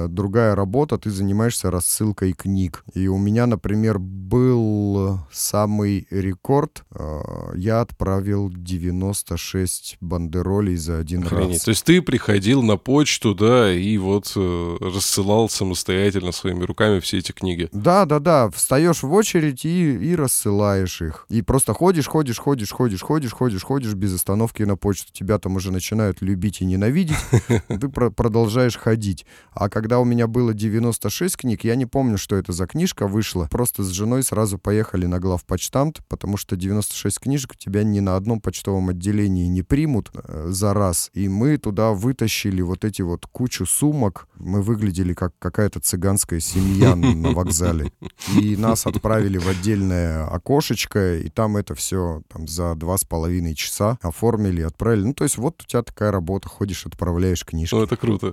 другая работа, ты занимаешься рассылкой книг. И у меня, например, был самый рекорд. Э, я отправил 96 бандеролей за один Охренеть. раз. То есть ты приходил на почту, да, и вот э, рассылал самостоятельно своими руками все эти книги. Да, да, да. Встаешь в очередь и, и рассылаешь их. И просто ходишь, ходишь, ходишь, ходишь, ходишь, ходишь, ходишь без остановки на почту. Тебя там уже начинают любить и ненавидеть. Ты продолжаешь ходить. А когда когда у меня было 96 книг, я не помню, что это за книжка вышла. Просто с женой сразу поехали на главпочтамт, потому что 96 книжек у тебя ни на одном почтовом отделении не примут э, за раз. И мы туда вытащили вот эти вот кучу сумок. Мы выглядели как какая-то цыганская семья на вокзале. И нас отправили в отдельное окошечко, и там это все там, за два с половиной часа оформили, отправили. Ну, то есть вот у тебя такая работа, ходишь, отправляешь книжки. Ну, это круто.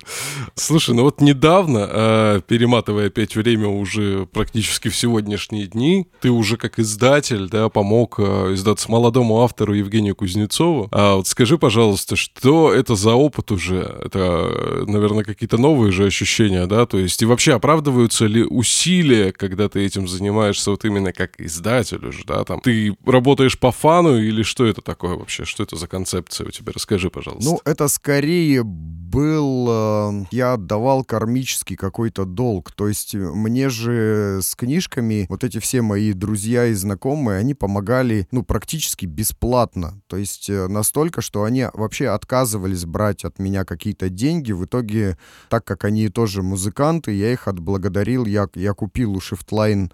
Слушай, ну вот не недавно, э, перематывая опять время уже практически в сегодняшние дни, ты уже как издатель, да, помог э, издаться молодому автору Евгению Кузнецову. А вот скажи, пожалуйста, что это за опыт уже? Это, наверное, какие-то новые же ощущения, да? То есть и вообще оправдываются ли усилия, когда ты этим занимаешься вот именно как издатель уже, да? Там ты работаешь по фану или что это такое вообще? Что это за концепция у тебя? Расскажи, пожалуйста. Ну, это скорее был... Э, я отдавал кармический какой-то долг. То есть э, мне же с книжками вот эти все мои друзья и знакомые, они помогали, ну, практически бесплатно. То есть э, настолько, что они вообще отказывались брать от меня какие-то деньги. В итоге, так как они тоже музыканты, я их отблагодарил. Я, я купил у Shiftline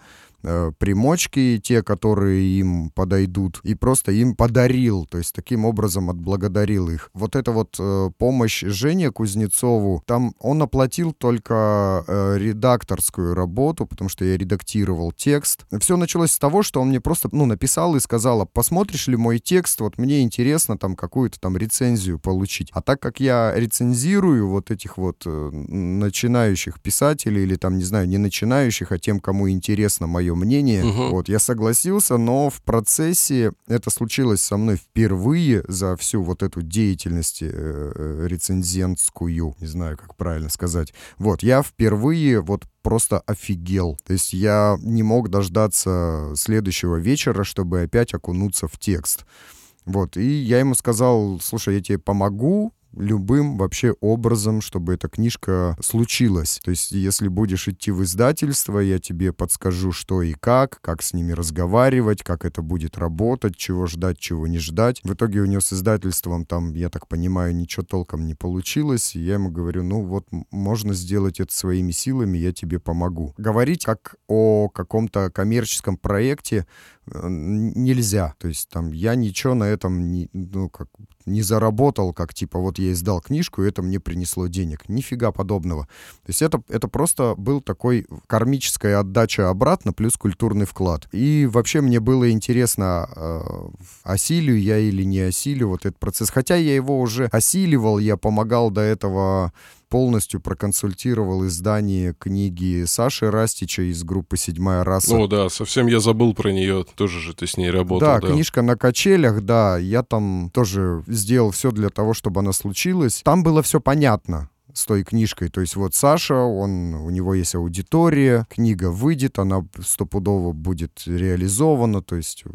Э, примочки, те, которые им подойдут, и просто им подарил, то есть таким образом отблагодарил их. Вот эта вот э, помощь Жене Кузнецову, там он оплатил только э, редакторскую работу, потому что я редактировал текст. Все началось с того, что он мне просто, ну, написал и сказал, «А посмотришь ли мой текст, вот мне интересно там какую-то там рецензию получить. А так как я рецензирую вот этих вот э, начинающих писателей или там, не знаю, не начинающих, а тем, кому интересно мое мнение. Угу. Вот, я согласился, но в процессе это случилось со мной впервые за всю вот эту деятельность э, э, рецензентскую, не знаю, как правильно сказать. Вот, я впервые вот просто офигел. То есть я не мог дождаться следующего вечера, чтобы опять окунуться в текст. Вот, и я ему сказал, слушай, я тебе помогу, любым вообще образом, чтобы эта книжка случилась. То есть, если будешь идти в издательство, я тебе подскажу, что и как, как с ними разговаривать, как это будет работать, чего ждать, чего не ждать. В итоге у него с издательством там, я так понимаю, ничего толком не получилось. И я ему говорю, ну вот можно сделать это своими силами, я тебе помогу. Говорить как о каком-то коммерческом проекте нельзя. То есть там я ничего на этом не, ну, как, не заработал, как типа вот я издал книжку, и это мне принесло денег. Нифига подобного. То есть это, это просто был такой кармическая отдача обратно плюс культурный вклад. И вообще мне было интересно, э, осилю я или не осилю вот этот процесс. Хотя я его уже осиливал, я помогал до этого полностью проконсультировал издание книги Саши Растича из группы «Седьмая раса». Ну да, совсем я забыл про нее, тоже же ты с ней работал. Да, да, книжка на качелях, да, я там тоже сделал все для того, чтобы она случилась. Там было все понятно с той книжкой. То есть вот Саша, он, у него есть аудитория, книга выйдет, она стопудово будет реализована, то есть э,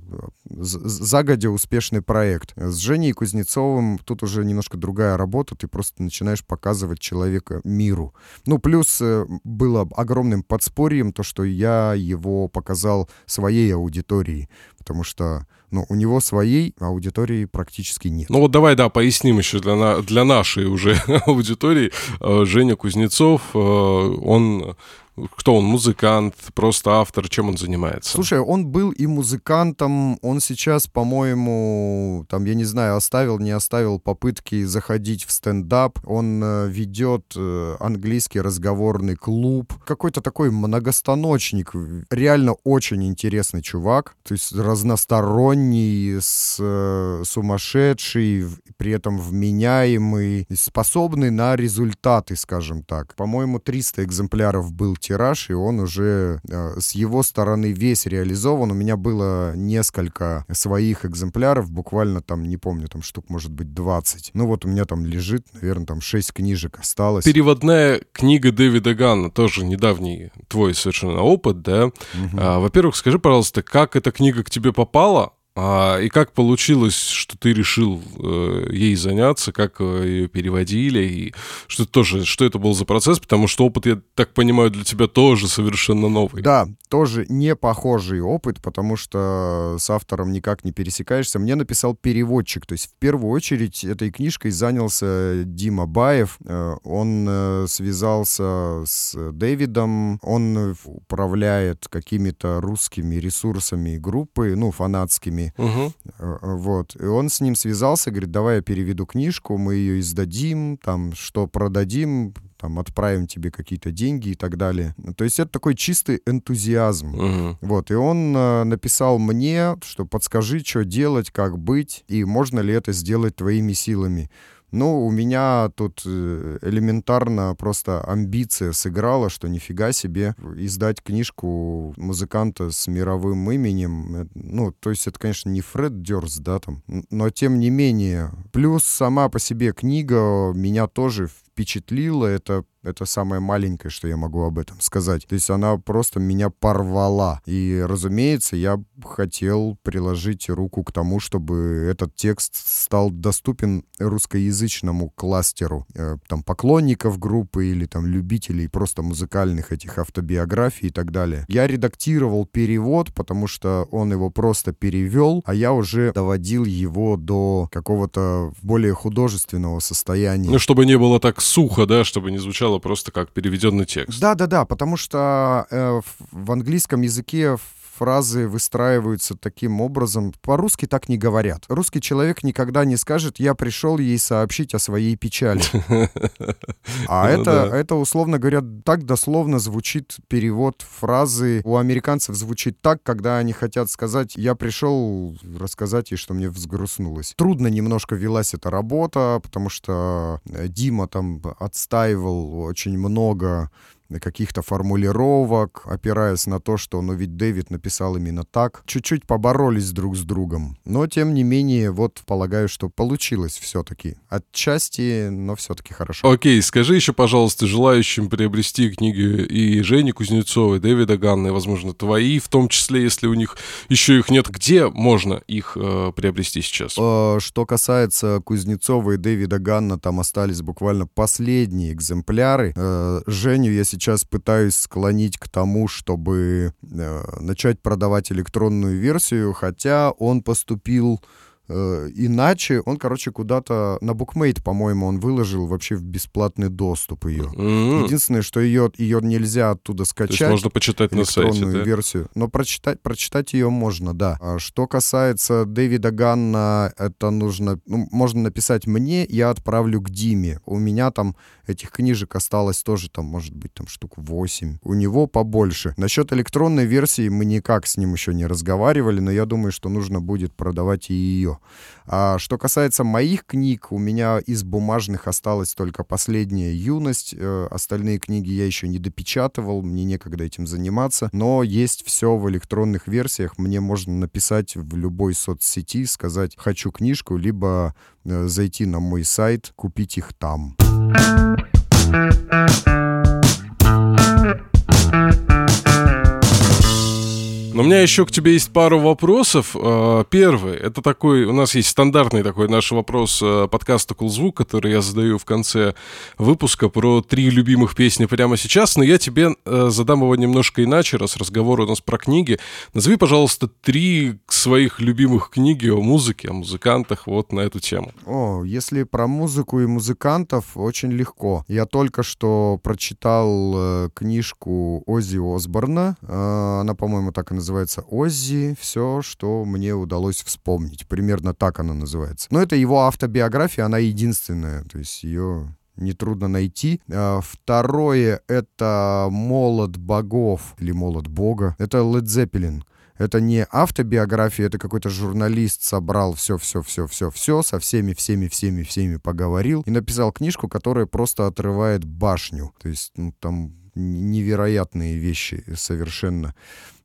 загодя успешный проект. С Женей Кузнецовым тут уже немножко другая работа, ты просто начинаешь показывать человека миру. Ну, плюс э, было огромным подспорьем то, что я его показал своей аудитории, потому что но у него своей аудитории практически нет. Ну вот давай, да, поясним еще для, на, для нашей уже аудитории. Э, Женя Кузнецов, э, он кто он, музыкант, просто автор, чем он занимается? Слушай, он был и музыкантом, он сейчас, по-моему, там, я не знаю, оставил, не оставил попытки заходить в стендап, он э, ведет э, английский разговорный клуб, какой-то такой многостаночник, реально очень интересный чувак, то есть разносторонний, с, э, сумасшедший, при этом вменяемый, способный на результаты, скажем так. По-моему, 300 экземпляров был тираж, и он уже э, с его стороны весь реализован. У меня было несколько своих экземпляров, буквально там, не помню, там штук может быть 20. Ну вот у меня там лежит, наверное, там 6 книжек осталось. Переводная книга Дэвида Ганна, тоже недавний твой совершенно опыт, да? Угу. А, во-первых, скажи, пожалуйста, как эта книга к тебе попала? А, и как получилось, что ты решил э, ей заняться, как э, ее переводили, и что тоже, что это был за процесс, потому что опыт, я так понимаю, для тебя тоже совершенно новый. Да, тоже не похожий опыт, потому что с автором никак не пересекаешься. Мне написал переводчик, то есть в первую очередь этой книжкой занялся Дима Баев. Э, он э, связался с Дэвидом, он управляет какими-то русскими ресурсами группы, ну, фанатскими, Угу. Вот. И он с ним связался, говорит, давай я переведу книжку, мы ее издадим, там, что продадим, там, отправим тебе какие-то деньги и так далее. То есть это такой чистый энтузиазм. Угу. Вот, и он э, написал мне, что подскажи, что делать, как быть, и можно ли это сделать твоими силами. Ну, у меня тут э, элементарно просто амбиция сыграла, что нифига себе издать книжку музыканта с мировым именем. Э, ну, то есть это, конечно, не Фред Дёрс, да, там, но тем не менее. Плюс сама по себе книга меня тоже впечатлила. Это это самое маленькое, что я могу об этом сказать. То есть она просто меня порвала. И, разумеется, я хотел приложить руку к тому, чтобы этот текст стал доступен русскоязычному кластеру э, там поклонников группы или там любителей просто музыкальных этих автобиографий и так далее. Я редактировал перевод, потому что он его просто перевел, а я уже доводил его до какого-то более художественного состояния. Ну, чтобы не было так сухо, да, чтобы не звучало просто как переведенный текст. Да, да, да, потому что э, в английском языке фразы выстраиваются таким образом. По-русски так не говорят. Русский человек никогда не скажет «я пришел ей сообщить о своей печали». А ну это, это, условно говоря, так дословно звучит перевод фразы. У американцев звучит так, когда они хотят сказать «я пришел рассказать ей, что мне взгрустнулось». Трудно немножко велась эта работа, потому что э, Дима там отстаивал очень много каких-то формулировок, опираясь на то, что, ну ведь Дэвид написал именно так. Чуть-чуть поборолись друг с другом. Но, тем не менее, вот полагаю, что получилось все-таки. Отчасти, но все-таки хорошо. Окей, скажи еще, пожалуйста, желающим приобрести книги и Жени Кузнецовой, и Дэвида Ганна, и, возможно, твои, в том числе, если у них еще их нет, где можно их э, приобрести сейчас? Э, что касается Кузнецова и Дэвида Ганна, там остались буквально последние экземпляры. Э, Женю я сейчас сейчас пытаюсь склонить к тому, чтобы э, начать продавать электронную версию, хотя он поступил иначе, он, короче, куда-то на букмейт, по-моему, он выложил вообще в бесплатный доступ ее. М. Единственное, что ее, ее нельзя оттуда То скачать. есть можно почитать на сайте, электронную да? версию. Но прочитать, прочитать ее можно, да. А что касается Дэвида Ганна, это нужно... Ну, можно написать мне, я отправлю к Диме. У меня там этих книжек осталось тоже, там, может быть, там штук 8. У него побольше. Насчет электронной версии мы никак с ним еще не разговаривали, но я думаю, что нужно будет продавать и ее. А что касается моих книг, у меня из бумажных осталась только последняя «Юность». Э, Остальные книги я еще не допечатывал, мне некогда этим заниматься. Но есть все в электронных версиях. Мне можно написать в любой соцсети, сказать «хочу книжку», либо э, зайти на мой сайт, купить их там. Но у меня еще к тебе есть пару вопросов. Э, Первый, это такой, у нас есть стандартный такой наш вопрос э, подкаста «Кулзвук», который я задаю в конце выпуска про три любимых песни прямо сейчас, но я тебе э, задам его немножко иначе, раз разговор у нас про книги. Назови, пожалуйста, три своих любимых книги о музыке, о музыкантах вот на эту тему. О, если про музыку и музыкантов, очень легко. Я только что прочитал э, книжку Оззи Осборна. Она, по-моему, так и называется «Оззи. Все, что мне удалось вспомнить». Примерно так она называется. Но это его автобиография, она единственная. То есть ее нетрудно найти. А, Второе — это «Молот богов» или «Молот бога». Это Led Zeppelin. Это не автобиография, это какой-то журналист собрал все-все-все-все-все, со всеми, всеми, всеми, всеми поговорил и написал книжку, которая просто отрывает башню. То есть ну, там невероятные вещи совершенно.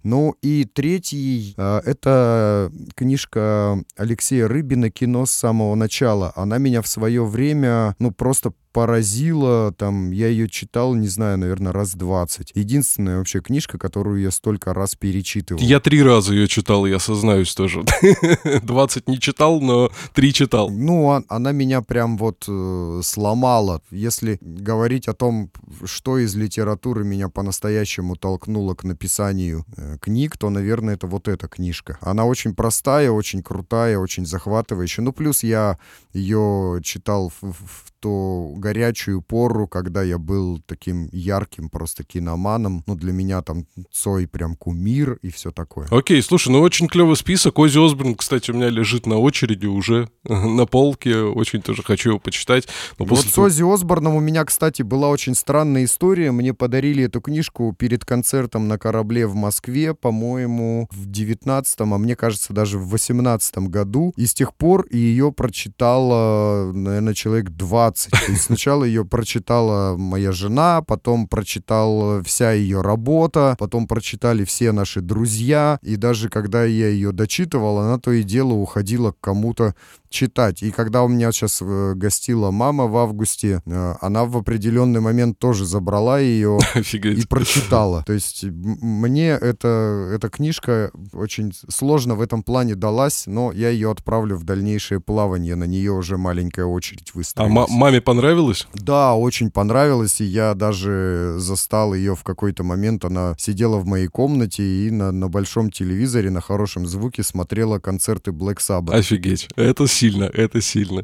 Ну и третий, а, это книжка Алексея Рыбина «Кино с самого начала». Она меня в свое время, ну, просто поразила, там, я ее читал, не знаю, наверное, раз 20. Единственная вообще книжка, которую я столько раз перечитывал. Я три раза ее читал, я сознаюсь тоже. 20 не читал, но три читал. Ну, он- она меня прям вот э, сломала. Если говорить о том, что из литературы меня по-настоящему толкнуло к написанию э, книг, то, наверное, это вот эта книжка. Она очень простая, очень крутая, очень захватывающая. Ну, плюс я ее читал в, в ту горячую пору, когда я был таким ярким просто киноманом. Ну, для меня там Цой прям кумир и все такое. Окей, слушай, ну очень клевый список. Ози Осборн, кстати, у меня лежит на очереди уже на полке. Очень тоже хочу его почитать. Но Вот после с Оззи Осборном у меня, кстати, была очень странная история. Мне подарили эту книжку перед концертом на корабле в Москве, по-моему, в 19-м, а мне кажется, даже в 18-м году. И с тех пор ее прочитала, наверное, человек 20. То есть сначала ее прочитала моя жена, потом прочитал вся ее работа, потом прочитали все наши друзья. И даже когда я ее дочитывал, она то и дело уходила к кому-то читать. И когда у меня сейчас э, гостила мама в августе, э, она в определенный момент тоже забрала ее и Офигеть. прочитала. То есть мне эта, эта книжка очень сложно в этом плане далась, но я ее отправлю в дальнейшее плавание. На нее уже маленькая очередь А выстроилась. ма- маме понравилось? Да, очень понравилось, и я даже застал ее в какой-то момент. Она сидела в моей комнате и на, на большом телевизоре на хорошем звуке смотрела концерты Black Sabbath. Офигеть. Это сильно, это сильно.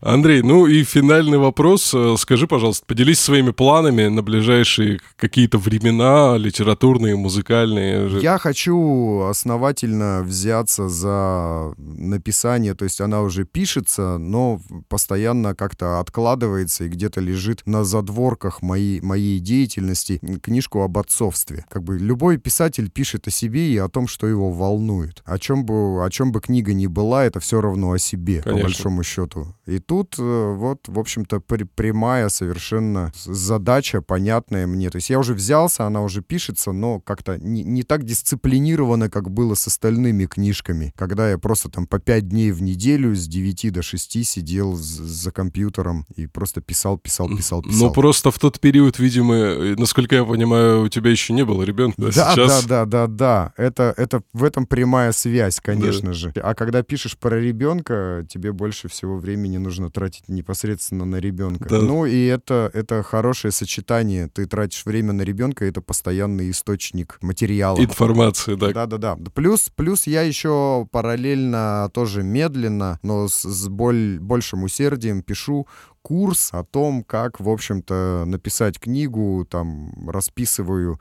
Андрей, ну и финальный вопрос. Э, Скажи, пожалуйста, поделись своими планами на ближайшие какие-то времена, литературные, музыкальные. Я хочу основательно взяться за написание, то есть она уже пишется, но постоянно как-то откладывается и где-то лежит на задворках моей, моей деятельности книжку об отцовстве. Как бы любой писатель пишет о себе и о том, что его волнует. О чем бы, о чем бы книга ни была, это все равно о себе, Конечно. по большому счету. И тут э, вот, в общем-то, при- прямая совершенно задача, понятная мне. То есть я уже взялся, она уже пишется, но как-то не, не так дисциплинированно, как было с остальными книжками, когда я просто там по пять дней в неделю с 9 до 6 сидел за компьютером и просто писал, писал, писал, писал. Ну, просто в тот период, видимо, э, насколько я понимаю, у тебя еще не было ребенка. Да, Сейчас... да, да, да, да. Это, это в этом прямая связь, конечно же. А когда пишешь про ребенка, тебе больше всего времени нужно тратить непосредственно на ребенка. Да. Ну и это, это хорошее сочетание. Ты тратишь время на ребенка, это постоянный источник материала. Информация, да. Да-да-да. Плюс, плюс я еще параллельно тоже медленно, но с, с боль, большим усердием пишу курс о том, как, в общем-то, написать книгу, там, расписываю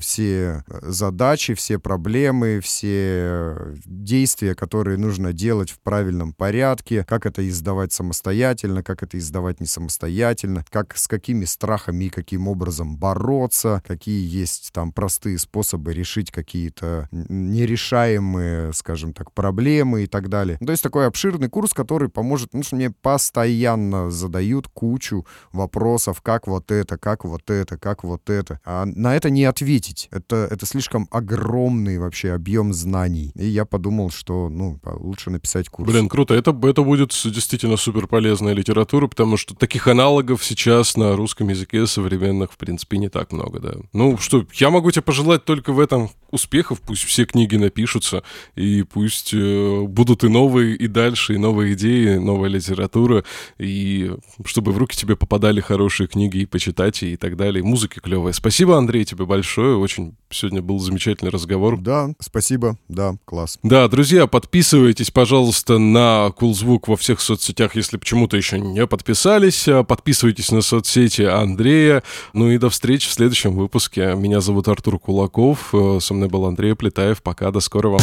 все задачи, все проблемы, все действия, которые нужно делать в правильном порядке, как это издавать самостоятельно, как это издавать не самостоятельно, как, с какими страхами и каким образом бороться, какие есть там простые способы решить какие-то нерешаемые, скажем так, проблемы и так далее. То есть такой обширный курс, который поможет, ну, что мне постоянно задать задают кучу вопросов, как вот это, как вот это, как вот это. А на это не ответить. Это, это слишком огромный вообще объем знаний. И я подумал, что, ну, лучше написать курс. Блин, круто. Это, это будет действительно супер полезная литература, потому что таких аналогов сейчас на русском языке современных, в принципе, не так много, да. Ну, что, я могу тебе пожелать только в этом успехов, пусть все книги напишутся, и пусть э, будут и новые, и дальше, и новые идеи, новая литература, и чтобы в руки тебе попадали хорошие книги и почитать, и так далее. Музыка клевая. Спасибо, Андрей, тебе большое. Очень сегодня был замечательный разговор. Да, спасибо. Да, класс. Да, друзья, подписывайтесь, пожалуйста, на Кулзвук во всех соцсетях, если почему-то еще не подписались. Подписывайтесь на соцсети Андрея. Ну и до встречи в следующем выпуске. Меня зовут Артур Кулаков. Со мной был Андрей Плетаев. Пока, до скорого.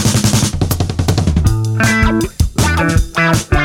thank you